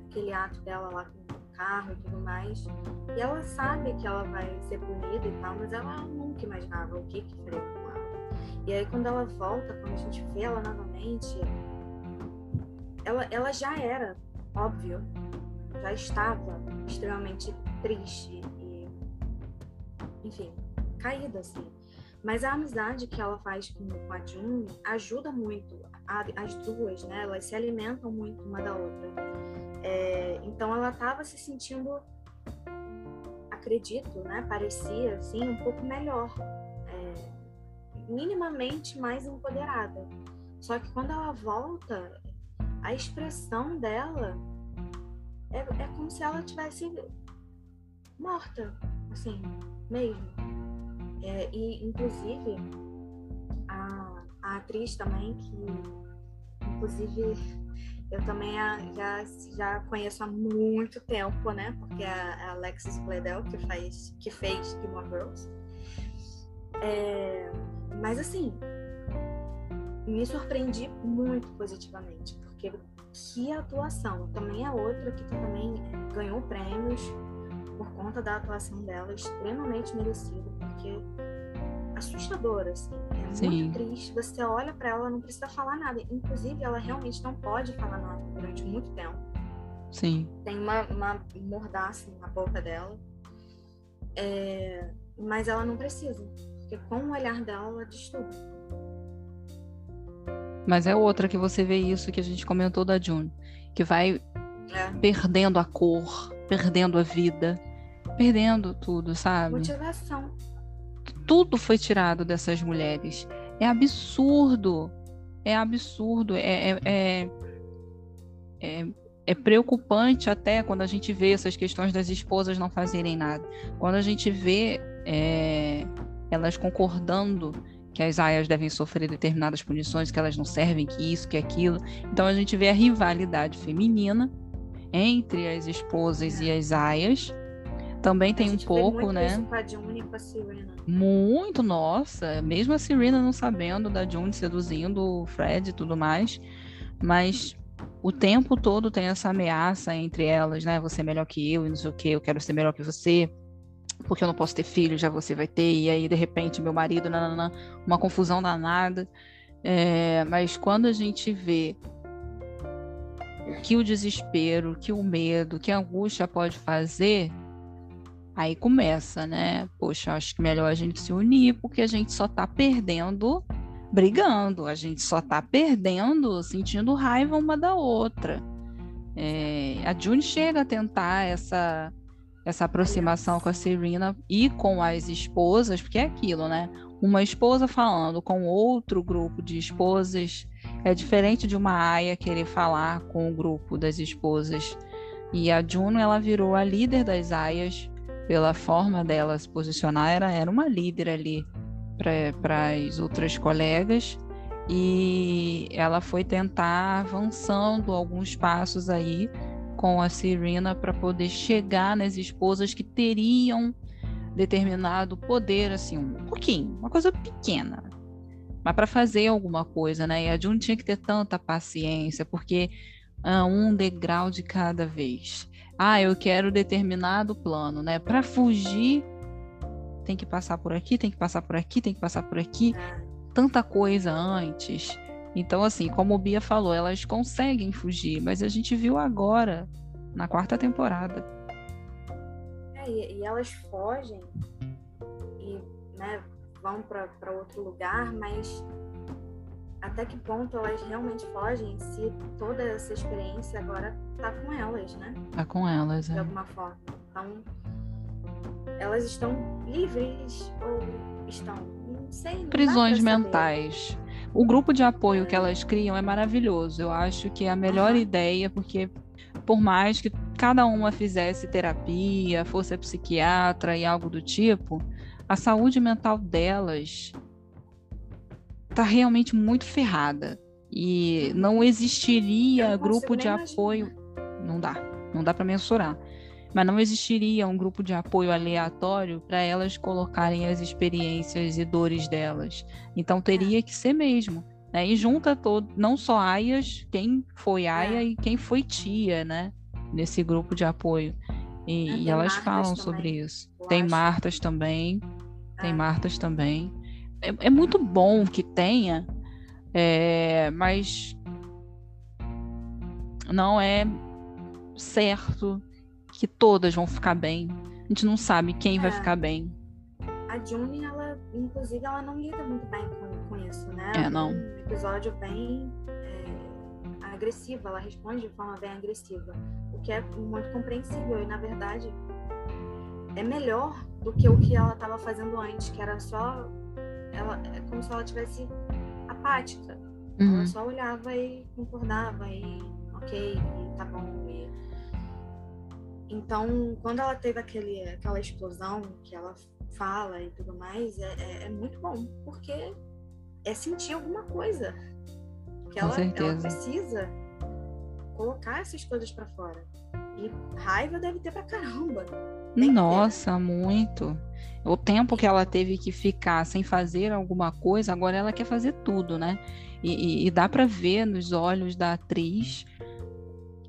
aquele ato dela lá com carro e tudo mais. E ela sabe que ela vai ser punida e tal, mas ela nunca imaginava o que que faria com ela. E aí quando ela volta, quando a gente vê ela novamente, ela, ela já era, óbvio, já estava extremamente triste e, enfim, caída, assim. Mas a amizade que ela faz com, com a June ajuda muito a, as duas, né? Elas se alimentam muito uma da outra. É, então ela estava se sentindo, acredito, né? Parecia assim um pouco melhor, é, minimamente mais empoderada. Só que quando ela volta, a expressão dela é, é como se ela tivesse morta, assim, mesmo. É, e, inclusive, a, a atriz também, que, inclusive, eu também a, já, já conheço há muito tempo, né? Porque a, a Alexis Bledel, que, faz, que fez Gilmore Girls. É, mas, assim, me surpreendi muito positivamente, porque que atuação. Também é outra que também ganhou prêmios por conta da atuação dela, extremamente merecido, porque assustadora, assim. Muito triste. Você olha para ela, não precisa falar nada. Inclusive, ela realmente não pode falar nada durante muito tempo. Sim. Tem uma, uma mordaça na boca dela. É... Mas ela não precisa, porque com o olhar dela, ela diz tudo. Mas é outra que você vê isso que a gente comentou da June, que vai é. perdendo a cor, perdendo a vida, perdendo tudo, sabe? Motivação. Tudo foi tirado dessas mulheres. É absurdo. É absurdo. É, é, é, é, é preocupante até quando a gente vê essas questões das esposas não fazerem nada. Quando a gente vê é, elas concordando que as aias devem sofrer determinadas punições, que elas não servem, que isso, que aquilo. Então a gente vê a rivalidade feminina entre as esposas e as aias. Também tem um pouco, muito né? Muito, nossa. Mesmo a Serena não sabendo da June seduzindo o Fred e tudo mais. Mas o tempo todo tem essa ameaça entre elas, né? Você é melhor que eu e não sei o que, eu quero ser melhor que você porque eu não posso ter filho, já você vai ter, e aí de repente meu marido, nananã, uma confusão danada. É, mas quando a gente vê que o desespero, que o medo, que a angústia pode fazer, aí começa, né? Poxa, acho que melhor a gente se unir, porque a gente só tá perdendo brigando, a gente só tá perdendo, sentindo raiva uma da outra. É, a June chega a tentar essa essa aproximação com a Serena e com as esposas, porque é aquilo, né? Uma esposa falando com outro grupo de esposas é diferente de uma aia querer falar com o grupo das esposas. E a Juno, ela virou a líder das aias pela forma dela se posicionar, era, era uma líder ali para as outras colegas e ela foi tentar avançando alguns passos aí com a Serena para poder chegar nas esposas que teriam determinado poder, assim, um pouquinho, uma coisa pequena, mas para fazer alguma coisa, né? E a June tinha que ter tanta paciência, porque ah, um degrau de cada vez. Ah, eu quero determinado plano, né? Para fugir, tem que passar por aqui, tem que passar por aqui, tem que passar por aqui. Tanta coisa antes. Então, assim, como o Bia falou, elas conseguem fugir, mas a gente viu agora, na quarta temporada. É, e, elas fogem e né, vão para outro lugar, mas até que ponto elas realmente fogem se toda essa experiência agora tá com elas, né? Tá com elas, De é. alguma forma. Então, elas estão livres ou estão, não sei. Não Prisões mentais. O grupo de apoio que elas criam é maravilhoso. Eu acho que é a melhor ideia, porque por mais que cada uma fizesse terapia, fosse psiquiatra e algo do tipo, a saúde mental delas está realmente muito ferrada. E não existiria grupo de apoio. Não dá, não dá para mensurar. Mas não existiria um grupo de apoio aleatório para elas colocarem as experiências e dores delas. Então teria é. que ser mesmo. Né? E junta todo, não só aias, quem foi aia é. e quem foi tia, né? Nesse grupo de apoio. E, é, e elas Martas falam também, sobre isso. Tem acho. Martas também. Tem. Martas também. É, é, muito bom que tenha, é, mas não é certo que todas vão ficar bem. A gente não sabe quem é. vai ficar bem. A June, ela, inclusive, ela não lida muito bem com, com isso, né? É, não. Um episódio bem é, agressivo, ela responde de forma bem agressiva, o que é muito compreensível e, na verdade, é melhor do que o que ela estava fazendo antes, que era só ela é como se ela tivesse apática. Uhum. Ela só olhava e concordava e ok, e tá bom. E... Então, quando ela teve aquele, aquela explosão que ela fala e tudo mais, é, é, é muito bom, porque é sentir alguma coisa. Que ela, ela precisa colocar essas coisas para fora. E raiva deve ter pra caramba. Nossa, muito. O tempo que ela teve que ficar sem fazer alguma coisa, agora ela quer fazer tudo, né? E, e, e dá para ver nos olhos da atriz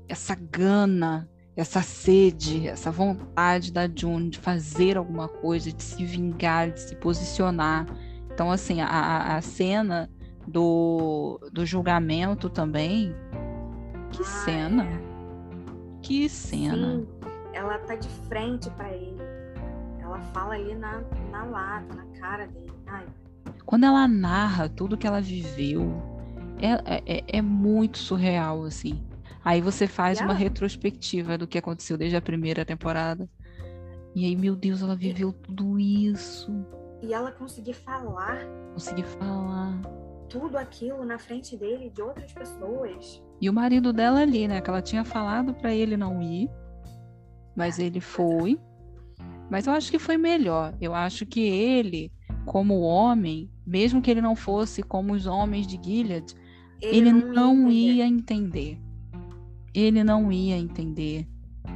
essa gana, essa sede, essa vontade da June de fazer alguma coisa, de se vingar, de se posicionar. Então, assim, a, a cena do, do julgamento também. Que ah, cena! É. Que cena! Sim, ela tá de frente para ele. Ela fala ali na, na lata, na cara dele. Ai. Quando ela narra tudo que ela viveu, é, é, é muito surreal, assim. Aí você faz uma retrospectiva do que aconteceu desde a primeira temporada. E aí, meu Deus, ela viveu tudo isso. E ela conseguir falar. Conseguir falar. Tudo aquilo na frente dele, de outras pessoas. E o marido dela ali, né? Que ela tinha falado para ele não ir. Mas ele foi. Mas eu acho que foi melhor. Eu acho que ele, como homem, mesmo que ele não fosse como os homens de Gilead, ele, ele não, ia entender ele não ia entender.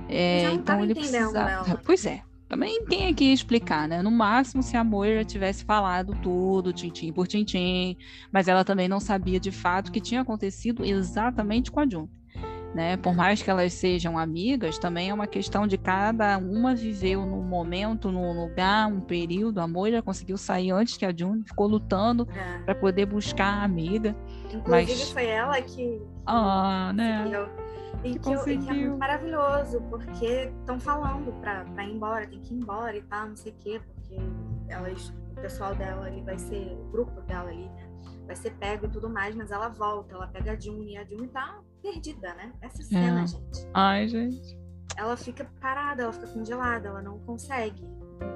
É, então ele precisava. Pois é. Também tem que explicar, né? No máximo, se a Moira tivesse falado tudo, tintim por tintim, mas ela também não sabia de fato o que tinha acontecido exatamente com a June. Né? Por mais que elas sejam amigas, também é uma questão de cada uma viveu num momento, num lugar, um período. A Moira conseguiu sair antes que a June, ficou lutando é. para poder buscar a amiga. Inclusive mas... foi ela que, ah, né? E que, eu, que, é muito maravilhoso, porque estão falando para ir embora, tem que ir embora e tal, não sei o quê, porque elas, o pessoal dela ali vai ser, o grupo dela ali, né, vai ser pego e tudo mais, mas ela volta, ela pega a June e a June tá perdida, né? Essa cena, é. gente. Ai, gente. Ela fica parada, ela fica congelada, ela não consegue.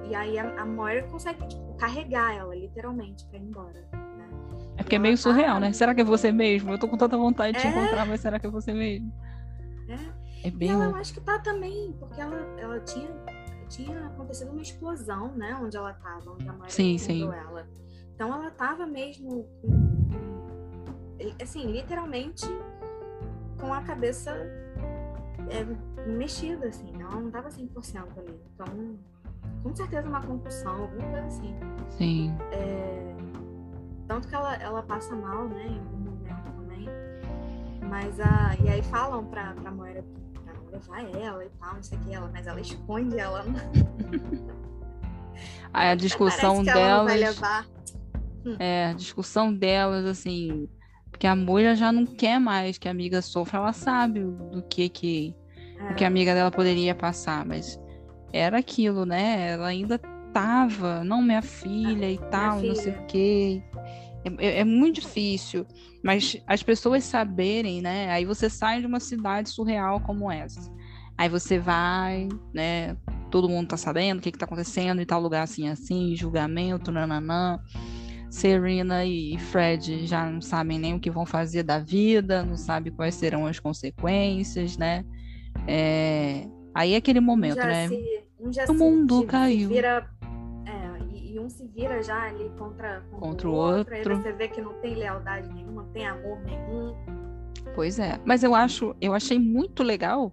E aí a, a Moira consegue, tipo, carregar ela, literalmente, pra ir embora. Né? É porque é meio surreal, tá... né? Será que é você mesmo? Eu tô com tanta vontade de é... te encontrar, mas será que é você mesmo? né? É bem... E ela eu acho que tá também, porque ela, ela tinha, tinha acontecido uma explosão, né? Onde ela tava, onde a Maria sim, sim. ela. Então ela tava mesmo, assim, literalmente com a cabeça é, mexida, assim, ela não tava 100% ali. Então, com certeza uma concussão, alguma coisa assim. Sim. É, tanto que ela, ela passa mal, né, em algum momento também. Mas a. E aí falam pra, pra Moira pra não levar ela e tal, não sei o que, ela, mas ela esconde ela. *laughs* a discussão delas. Hum. É, a discussão delas, assim. Porque a Moira já não quer mais que a amiga sofra, ela sabe do que que, é. que a amiga dela poderia passar, mas era aquilo, né? Ela ainda tava, não minha filha e tal, filha. não sei o quê. É, é, é, muito difícil, mas as pessoas saberem, né? Aí você sai de uma cidade surreal como essa. Aí você vai, né? Todo mundo tá sabendo o que, que tá acontecendo em tal lugar assim, assim, julgamento, nananã. Serena e Fred já não sabem nem o que vão fazer da vida, não sabem quais serão as consequências, né? É... Aí é aquele momento, um né? Se, um o mundo caiu. Vira um se vira já ali contra, contra, contra o outro, outro. Aí você vê que não tem lealdade nenhuma, não tem amor nenhum. Pois é, mas eu acho, eu achei muito legal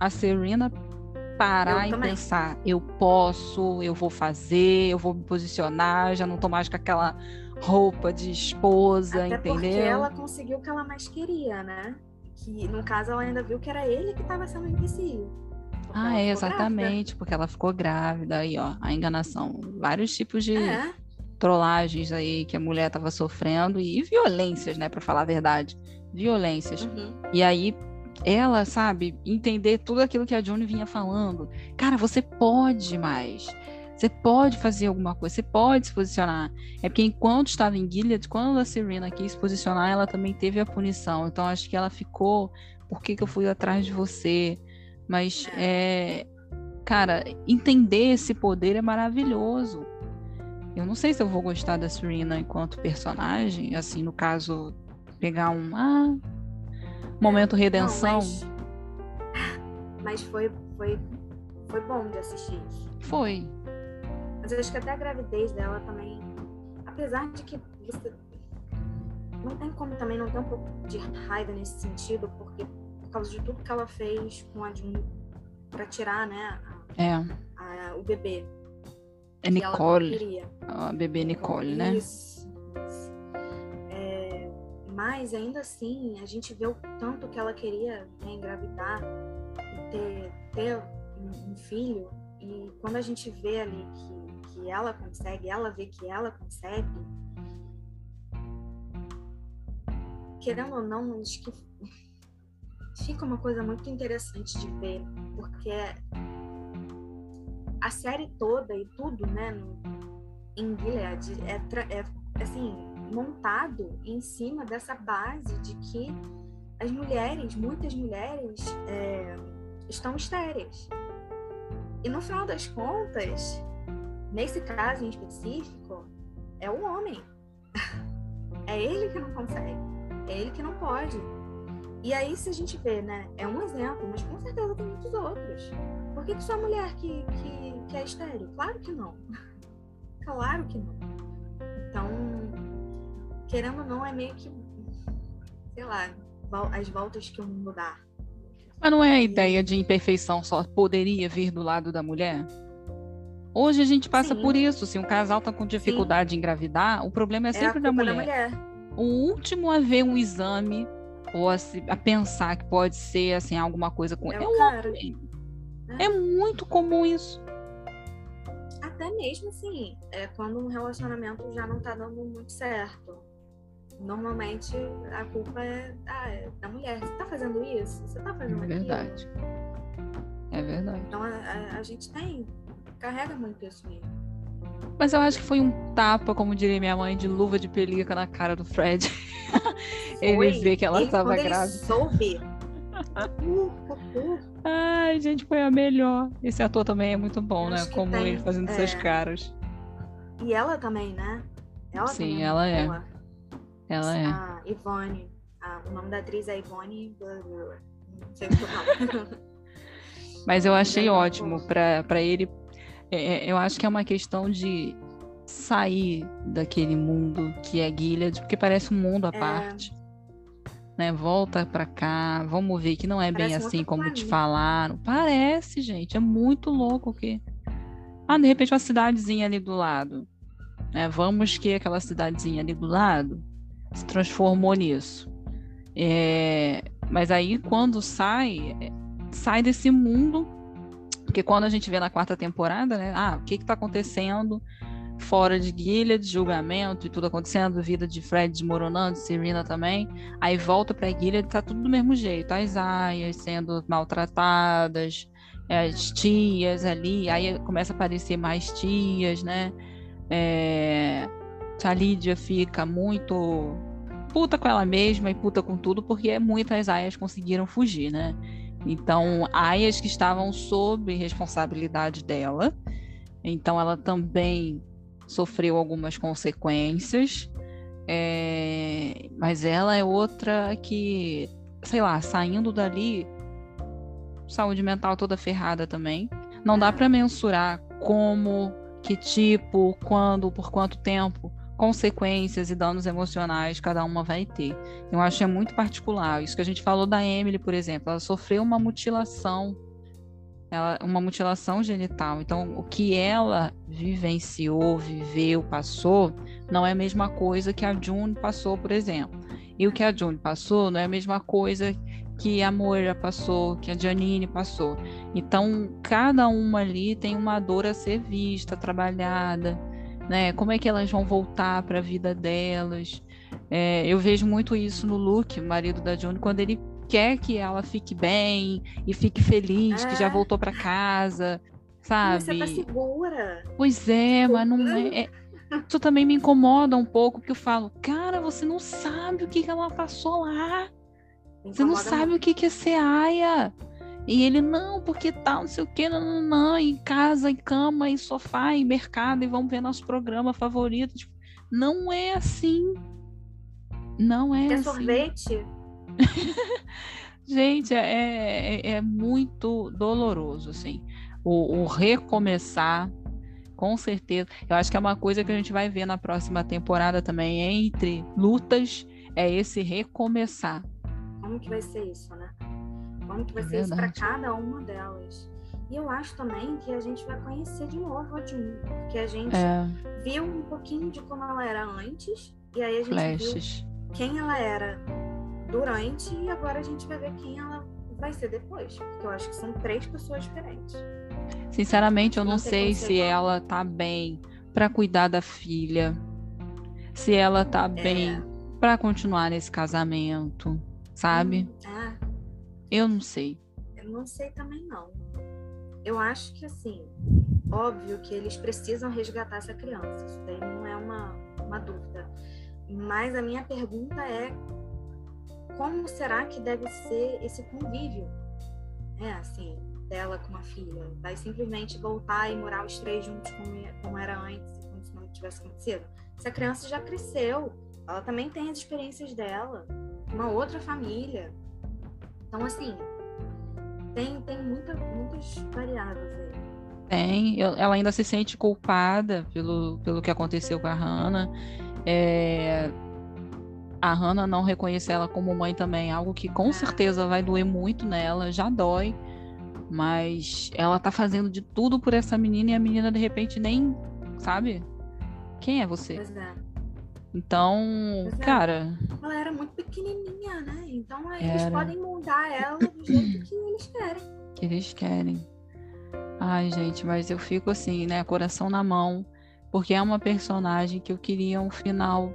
a Serena parar eu e pensar, eu posso, eu vou fazer, eu vou me posicionar, já não tô mais com aquela roupa de esposa, Até entendeu? Porque ela conseguiu o que ela mais queria, né? Que no caso ela ainda viu que era ele que estava sendo empecilho. Ah, é, exatamente, grávida. porque ela ficou grávida aí, ó, a enganação. Vários tipos de é. trollagens aí que a mulher estava sofrendo e violências, né, para falar a verdade. Violências. Uhum. E aí ela, sabe, entender tudo aquilo que a Johnny vinha falando. Cara, você pode mais. Você pode fazer alguma coisa, você pode se posicionar. É porque enquanto estava em Gilead, quando a Serena quis se posicionar, ela também teve a punição. Então acho que ela ficou, por que, que eu fui atrás de você? Mas, é, cara, entender esse poder é maravilhoso. Eu não sei se eu vou gostar da Serena enquanto personagem, assim, no caso, pegar um ah, momento redenção. Não, mas, *laughs* mas, foi, foi, foi bom de assistir. Foi. Mas eu acho que até a gravidez dela também, apesar de que você não tem como também não ter um pouco de raiva nesse sentido, porque por causa de tudo que ela fez com a June para tirar, né, a, é. a, o bebê. É Nicole. A bebê Nicole, né? Isso. isso. Mas ainda assim, a gente vê o tanto que ela queria né, engravidar e ter, ter um, um filho. E quando a gente vê ali que, que ela consegue, ela vê que ela consegue, querendo ou não, acho que fica uma coisa muito interessante de ver, porque a série toda e tudo, né, no, em Gilead é, é, assim montado em cima dessa base de que as mulheres, muitas mulheres, é, estão estéreis. E no final das contas, nesse caso em específico, é o homem. *laughs* é ele que não consegue. É ele que não pode. E aí, se a gente vê, né, é um exemplo, mas com certeza tem muitos outros. Por que, que só mulher que, que, que é estéreo? Claro que não. *laughs* claro que não. Então, querendo ou não, é meio que, sei lá, as voltas que o mundo dá. Mas não é a ideia de imperfeição só poderia vir do lado da mulher? Hoje a gente passa Sim. por isso. Se um casal está com dificuldade Sim. em engravidar, o problema é, é sempre da mulher. da mulher. O último a ver um exame ou a, a, pensar que pode ser assim alguma coisa com é, é um cara. homem. É. é muito comum isso. Até mesmo assim, é quando um relacionamento já não tá dando muito certo. Normalmente a culpa é, é da mulher. Você tá fazendo isso? Você tá fazendo é verdade. É verdade. Então a, a, a gente tem, carrega muito isso mesmo. Mas eu acho que foi um tapa, como diria minha mãe, de luva de pelica na cara do Fred. *laughs* ele vê que ela estava grávida. Ele soube. *laughs* Ai, gente, foi a melhor. Esse ator também é muito bom, né? Como tem, ele fazendo é... seus caras. E ela também, né? Ela Sim, é ela é. Boa. Ela é. A Ivone. o nome da atriz é Ivone. Não sei o que *laughs* Mas eu achei ótimo para ele é, é, eu acho que é uma questão de sair daquele mundo que é Gilead, porque parece um mundo à é... parte. Né? Volta para cá, vamos ver que não é parece bem assim como te falaram. Parece, gente, é muito louco que. Ah, de repente uma cidadezinha ali do lado. Né? Vamos que aquela cidadezinha ali do lado se transformou nisso. É... Mas aí quando sai, é, sai desse mundo porque quando a gente vê na quarta temporada, né? Ah, o que está acontecendo fora de Gilead, julgamento e tudo acontecendo, vida de Fred desmoronando, Serena também. Aí volta para Gilead, tá tudo do mesmo jeito. As aias sendo maltratadas, as tias ali, aí começa a aparecer mais tias, né? É... A Lídia fica muito puta com ela mesma e puta com tudo, porque muitas aias conseguiram fugir, né? Então, aias que estavam sob responsabilidade dela. Então, ela também sofreu algumas consequências. É... Mas ela é outra que, sei lá, saindo dali, saúde mental toda ferrada também. Não dá para mensurar como, que tipo, quando, por quanto tempo consequências e danos emocionais cada uma vai ter. Eu acho que é muito particular. Isso que a gente falou da Emily, por exemplo, ela sofreu uma mutilação, ela, uma mutilação genital. Então, o que ela vivenciou, viveu, passou, não é a mesma coisa que a June passou, por exemplo. E o que a June passou não é a mesma coisa que a Moira passou, que a Janine passou. Então, cada uma ali tem uma dor a ser vista, trabalhada né? Como é que elas vão voltar para a vida delas? É, eu vejo muito isso no Luke, o marido da Johnny, quando ele quer que ela fique bem e fique feliz, que já é. voltou para casa, sabe? Você tá segura. Pois é, mas não é, é. Isso também me incomoda um pouco, porque eu falo, cara, você não sabe o que, que ela passou lá. Você não sabe muito. o que, que é ser aia. E ele, não, porque tal, não sei o que, não, não, não, em casa, em cama, em sofá, em mercado, e vamos ver nosso programa favorito. Tipo, não é assim. Não é Quer assim. sorvete? *laughs* Gente, é, é, é, muito doloroso, assim. O, o, recomeçar, com certeza. Eu acho que é uma coisa que a gente vai ver na próxima temporada também, entre lutas, é esse recomeçar. Como que vai ser isso, né? Como que vai é ser isso para cada uma delas? E eu acho também que a gente vai conhecer de novo a Jun, porque a gente é. viu um pouquinho de como ela era antes, e aí a gente Flashes. viu quem ela era durante e agora a gente vai ver quem ela vai ser depois. Porque eu acho que são três pessoas diferentes. Sinceramente, eu não, não sei se ela tá bem para cuidar da filha, se ela tá é. bem para continuar nesse casamento, sabe? Hum, é. Eu não sei. Eu não sei também não. Eu acho que assim, óbvio que eles precisam resgatar essa criança. Isso daí não é uma, uma dúvida. Mas a minha pergunta é como será que deve ser esse convívio, né? Assim, dela com a filha? Vai simplesmente voltar e morar os três juntos como, como era antes, como se não tivesse acontecido? Se a criança já cresceu, ela também tem as experiências dela, uma outra família. Então, assim, tem, tem muita, muitas variáveis aí. Tem, ela ainda se sente culpada pelo, pelo que aconteceu com a Hannah. É, a Hannah não reconhecer ela como mãe também é algo que com certeza vai doer muito nela, já dói, mas ela tá fazendo de tudo por essa menina e a menina de repente nem sabe quem é você. Pois é. Então, é. cara. Ela era muito pequenininha, né? Então eles podem mudar ela do jeito que eles querem. Que eles querem. Ai, gente, mas eu fico assim, né? Coração na mão, porque é uma personagem que eu queria um final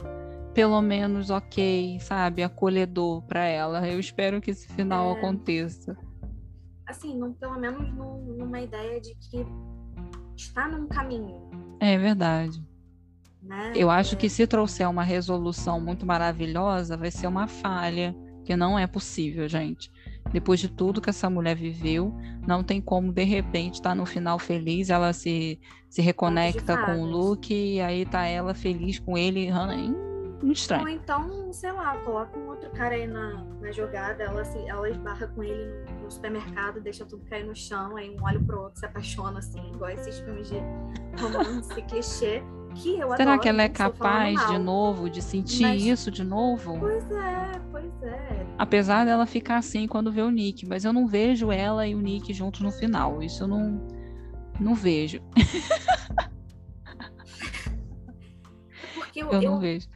pelo menos ok, sabe, acolhedor para ela. Eu espero que esse final é... aconteça. Assim, não, pelo menos numa ideia de que está num caminho. É verdade. Né? Eu acho que se trouxer uma resolução muito maravilhosa, vai ser uma falha, que não é possível, gente. Depois de tudo que essa mulher viveu, não tem como de repente estar tá no final feliz, ela se, se reconecta com o Luke e aí tá ela feliz com ele, Hannah, muito estranho. Ou então, sei lá, coloca um outro cara aí na, na jogada, ela, assim, ela esbarra com ele no, no, supermercado, deixa tudo cair no chão, aí um olha pro outro, se apaixona, assim, igual esses filmes de romance clichê. Que eu Será adoro, que ela é capaz de novo de sentir mas... isso de novo? Pois é, pois é. Apesar dela ficar assim quando vê o Nick, mas eu não vejo ela e o Nick juntos no final. Isso eu não, não vejo. *laughs* Porque eu, eu não vejo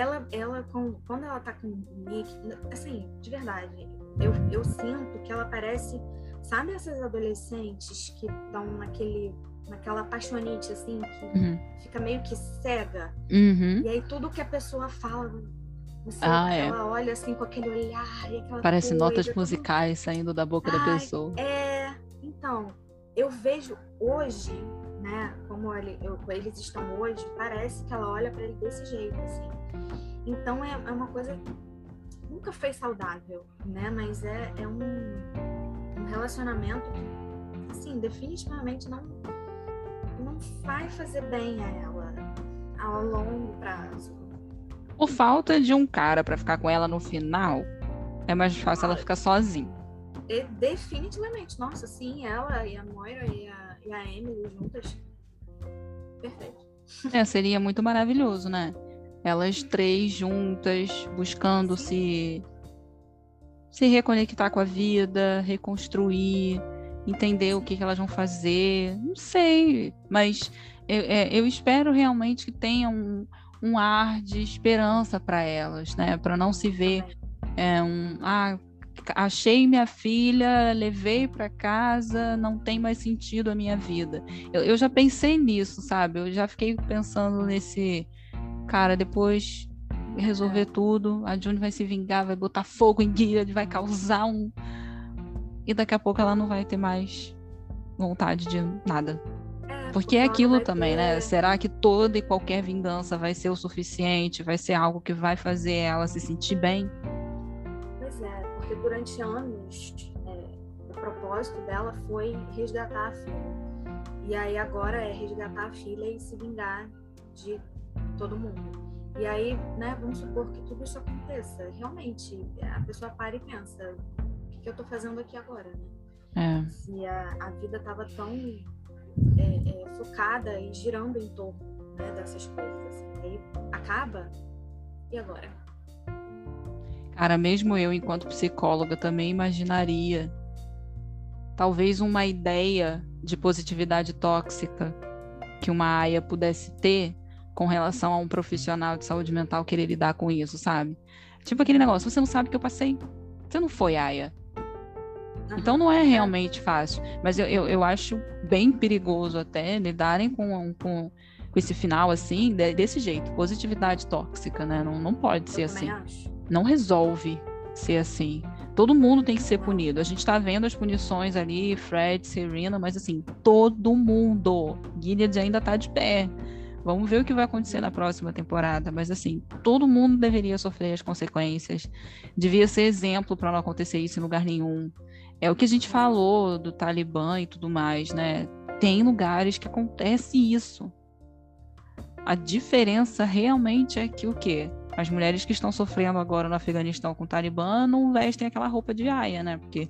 ela, ela quando ela tá com o Nick, assim, de verdade, eu, eu sinto que ela parece, sabe essas adolescentes que estão naquele, naquela apaixonite, assim, que uhum. fica meio que cega. Uhum. E aí tudo que a pessoa fala, você, ah, é. ela olha assim com aquele olhar e aquela Parece coisa, notas musicais saindo da boca Ai, da pessoa. É, então, eu vejo hoje, né, como ele, eu, eles estão hoje, parece que ela olha para ele desse jeito, assim. Então é, é uma coisa que nunca foi saudável, né? Mas é, é um, um relacionamento que, assim, definitivamente não vai fazer bem a ela a longo prazo. Por falta de um cara para ficar com ela no final, é mais fácil ela ficar sozinha. E, definitivamente. Nossa, sim, ela e a Moira e a, e a Emily juntas. Perfeito. *laughs* É, seria muito maravilhoso, né? elas três juntas, buscando se se reconectar com a vida, reconstruir, entender o que, que elas vão fazer. Não sei, mas eu, é, eu espero realmente que tenha um, um ar de esperança para elas, né? Para não se ver é, um ah, achei minha filha, levei para casa, não tem mais sentido a minha vida. Eu, eu já pensei nisso, sabe? Eu já fiquei pensando nesse cara, depois resolver tudo, a June vai se vingar, vai botar fogo em Gilead, vai causar um. E daqui a pouco ela não vai ter mais vontade de nada. É, porque é aquilo também, né? ter... né? Será que toda e qualquer vingança vai ser o suficiente? Vai ser algo que vai fazer ela se sentir bem? Pois é, porque durante anos é, o propósito dela foi resgatar a filha. E aí agora é resgatar a filha e se vingar de todo mundo. E aí, né, vamos supor que tudo isso aconteça. Realmente, a pessoa para e pensa, que, eu estou fazendo aqui agora, né? É. Se a, a vida estava tão é, é, focada e girando em torno né, dessas coisas. Assim. Aí acaba, e agora? Cara, mesmo eu, enquanto psicóloga, também imaginaria talvez uma ideia de positividade tóxica que uma AIA pudesse ter com relação a um profissional de saúde mental querer lidar com isso, sabe? Tipo aquele negócio, você não sabe o que eu passei. Você não foi AIA. Então não é realmente fácil. Mas eu, eu, eu acho bem perigoso até lidarem com, com, com esse final assim, desse jeito. Positividade tóxica, né? Não, não pode ser assim. Não resolve ser assim. Todo mundo tem que ser punido. A gente tá vendo as punições ali, Fred, Serena, mas assim, todo mundo. Gilead ainda tá de pé. Vamos ver o que vai acontecer na próxima temporada, mas assim, todo mundo deveria sofrer as consequências. Devia ser exemplo para não acontecer isso em lugar nenhum. É o que a gente falou do Talibã e tudo mais, né? Tem lugares que acontece isso. A diferença realmente é que o quê? As mulheres que estão sofrendo agora no Afeganistão com o Talibã não vestem aquela roupa de aia, né? Porque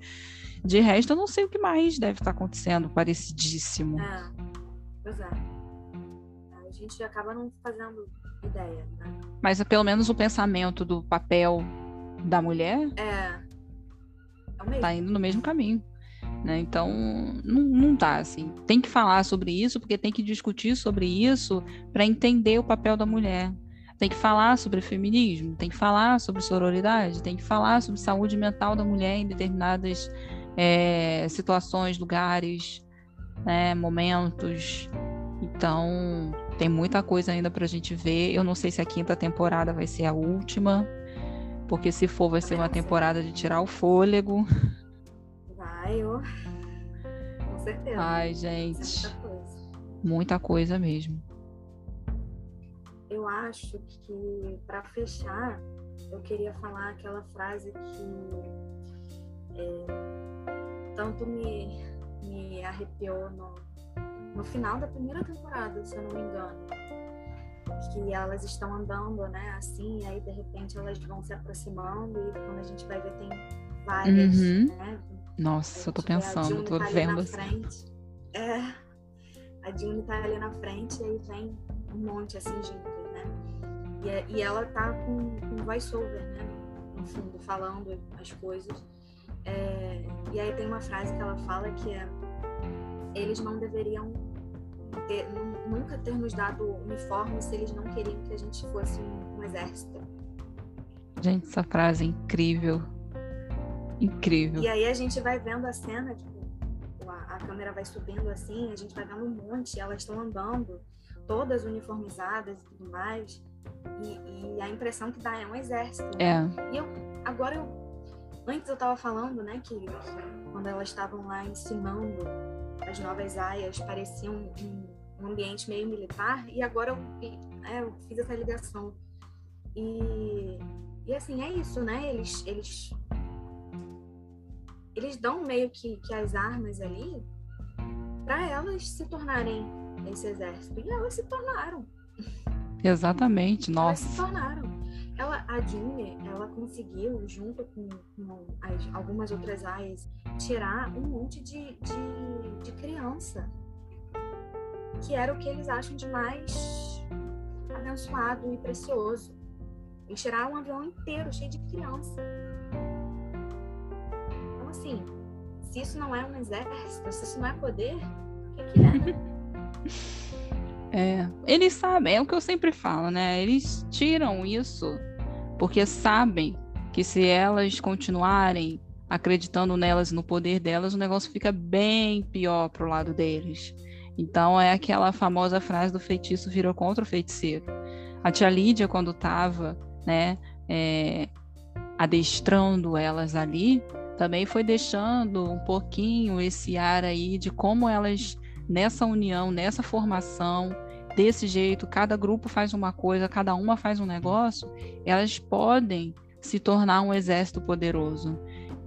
de resto eu não sei o que mais deve estar acontecendo, parecidíssimo. É, pois é gente acaba não fazendo ideia, né? Mas é pelo menos o pensamento do papel da mulher é tá indo no mesmo caminho. Né? Então, não, não tá assim. Tem que falar sobre isso, porque tem que discutir sobre isso para entender o papel da mulher. Tem que falar sobre feminismo, tem que falar sobre sororidade, tem que falar sobre saúde mental da mulher em determinadas é, situações, lugares, né, momentos. Então, tem muita coisa ainda pra gente ver. Eu não sei se a quinta temporada vai ser a última, porque se for, vai ser uma temporada de tirar o fôlego. Vai, ó. Com certeza. Ai, gente. Muita coisa. muita coisa mesmo. Eu acho que, para fechar, eu queria falar aquela frase que é, tanto me, me arrepiou no, no final da primeira temporada, se eu não me engano. Que elas estão andando, né, assim, e aí de repente elas vão se aproximando e quando a gente vai ver tem várias, uhum. né? Nossa, eu tô pensando, tô tá vendo. É, a June tá ali na frente e aí vem um monte assim juntas, né? E, é, e ela tá com, com voice-over, né? No fundo, falando as coisas. É, e aí tem uma frase que ela fala que é eles não deveriam ter, nunca ter nos dado uniforme se eles não queriam que a gente fosse um, um exército. Gente, essa frase é incrível. Incrível. E aí a gente vai vendo a cena, tipo, a, a câmera vai subindo assim, a gente vai vendo um monte, elas estão andando, todas uniformizadas e tudo mais. E, e, a impressão que dá é um exército. É. E eu, agora eu, antes eu tava falando, né, que quando elas estavam lá ensinando as novas aias pareciam um, um ambiente meio militar, e agora eu, é, eu fiz essa ligação. E, e assim, é isso, né? Eles, eles, eles dão meio que, que as armas ali para elas se tornarem esse exército. E elas se tornaram. Exatamente, nossa. Elas se tornaram. Ela, a June, ela conseguiu, junto com, com as, algumas outras aias, tirar um monte de, de, de criança, que era o que eles acham de mais abençoado e precioso. Eles tiraram um avião inteiro cheio de criança. Então, assim, se isso não é um exército, se isso não é poder, o que, que é? *laughs* É, eles sabem, é o que eu sempre falo, né? Eles tiram isso porque sabem que se elas continuarem acreditando nelas no poder delas, o negócio fica bem pior pro lado deles. Então é aquela famosa frase do feitiço virou contra o feiticeiro. A tia Lídia, quando estava né, é, adestrando elas ali, também foi deixando um pouquinho esse ar aí de como elas, nessa união, nessa formação, desse jeito, cada grupo faz uma coisa, cada uma faz um negócio, elas podem se tornar um exército poderoso.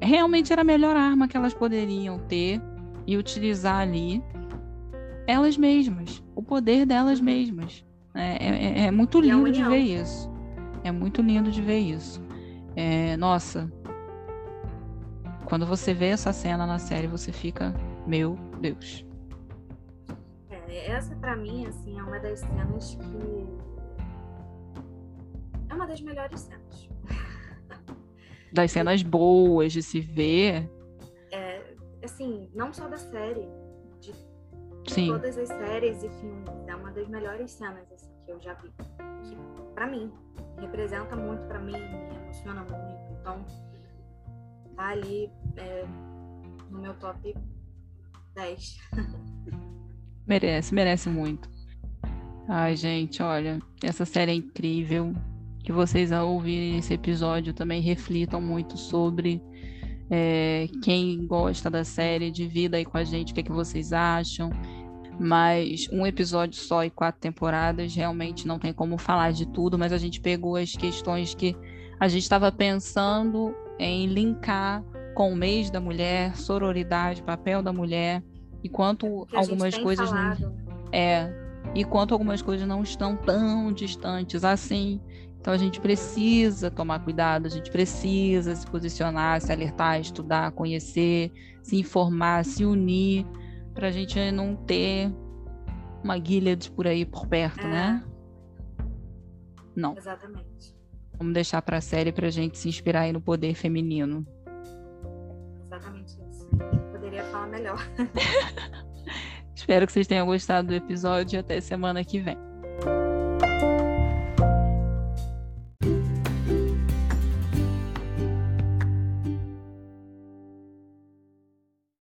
Realmente era a melhor arma que elas poderiam ter e utilizar ali elas mesmas, o poder delas mesmas. É, é, é muito lindo de ver isso. É muito lindo de ver isso. É, nossa, quando você vê essa cena na série, você fica, meu Deus. Essa para mim, assim, é uma das cenas que é uma das melhores cenas. *laughs* Das cenas boas de se ver. É, assim, não só da série, de Sim. todas as séries e filmes, é uma das melhores cenas assim, que eu já vi. Que, pra mim, representa muito para mim, me emociona muito. Então, tá ali é, no meu top 10. *laughs* merece, merece muito. Ai, gente, olha, essa série é incrível. Que vocês, ao ouvir esse episódio, também reflitam muito sobre é, quem gosta da série, divida aí com a gente o que, é que vocês acham. Mas um episódio só e quatro temporadas realmente não tem como falar de tudo, mas a gente pegou as questões que a gente estava pensando em linkar com o mês da mulher, sororidade, papel da mulher, enquanto algumas coisas falado. não é, enquanto algumas coisas não estão tão distantes assim. Então a gente precisa tomar cuidado, a gente precisa se posicionar, se alertar, estudar, conhecer, se informar, se unir para a gente não ter uma Gilead por aí por perto, né? é. né? Não. Exatamente. Vamos deixar para a série para a gente se inspirar aí no poder feminino. Exatamente isso. Poderia falar melhor. *laughs* Espero que vocês tenham gostado do episódio e até semana que vem.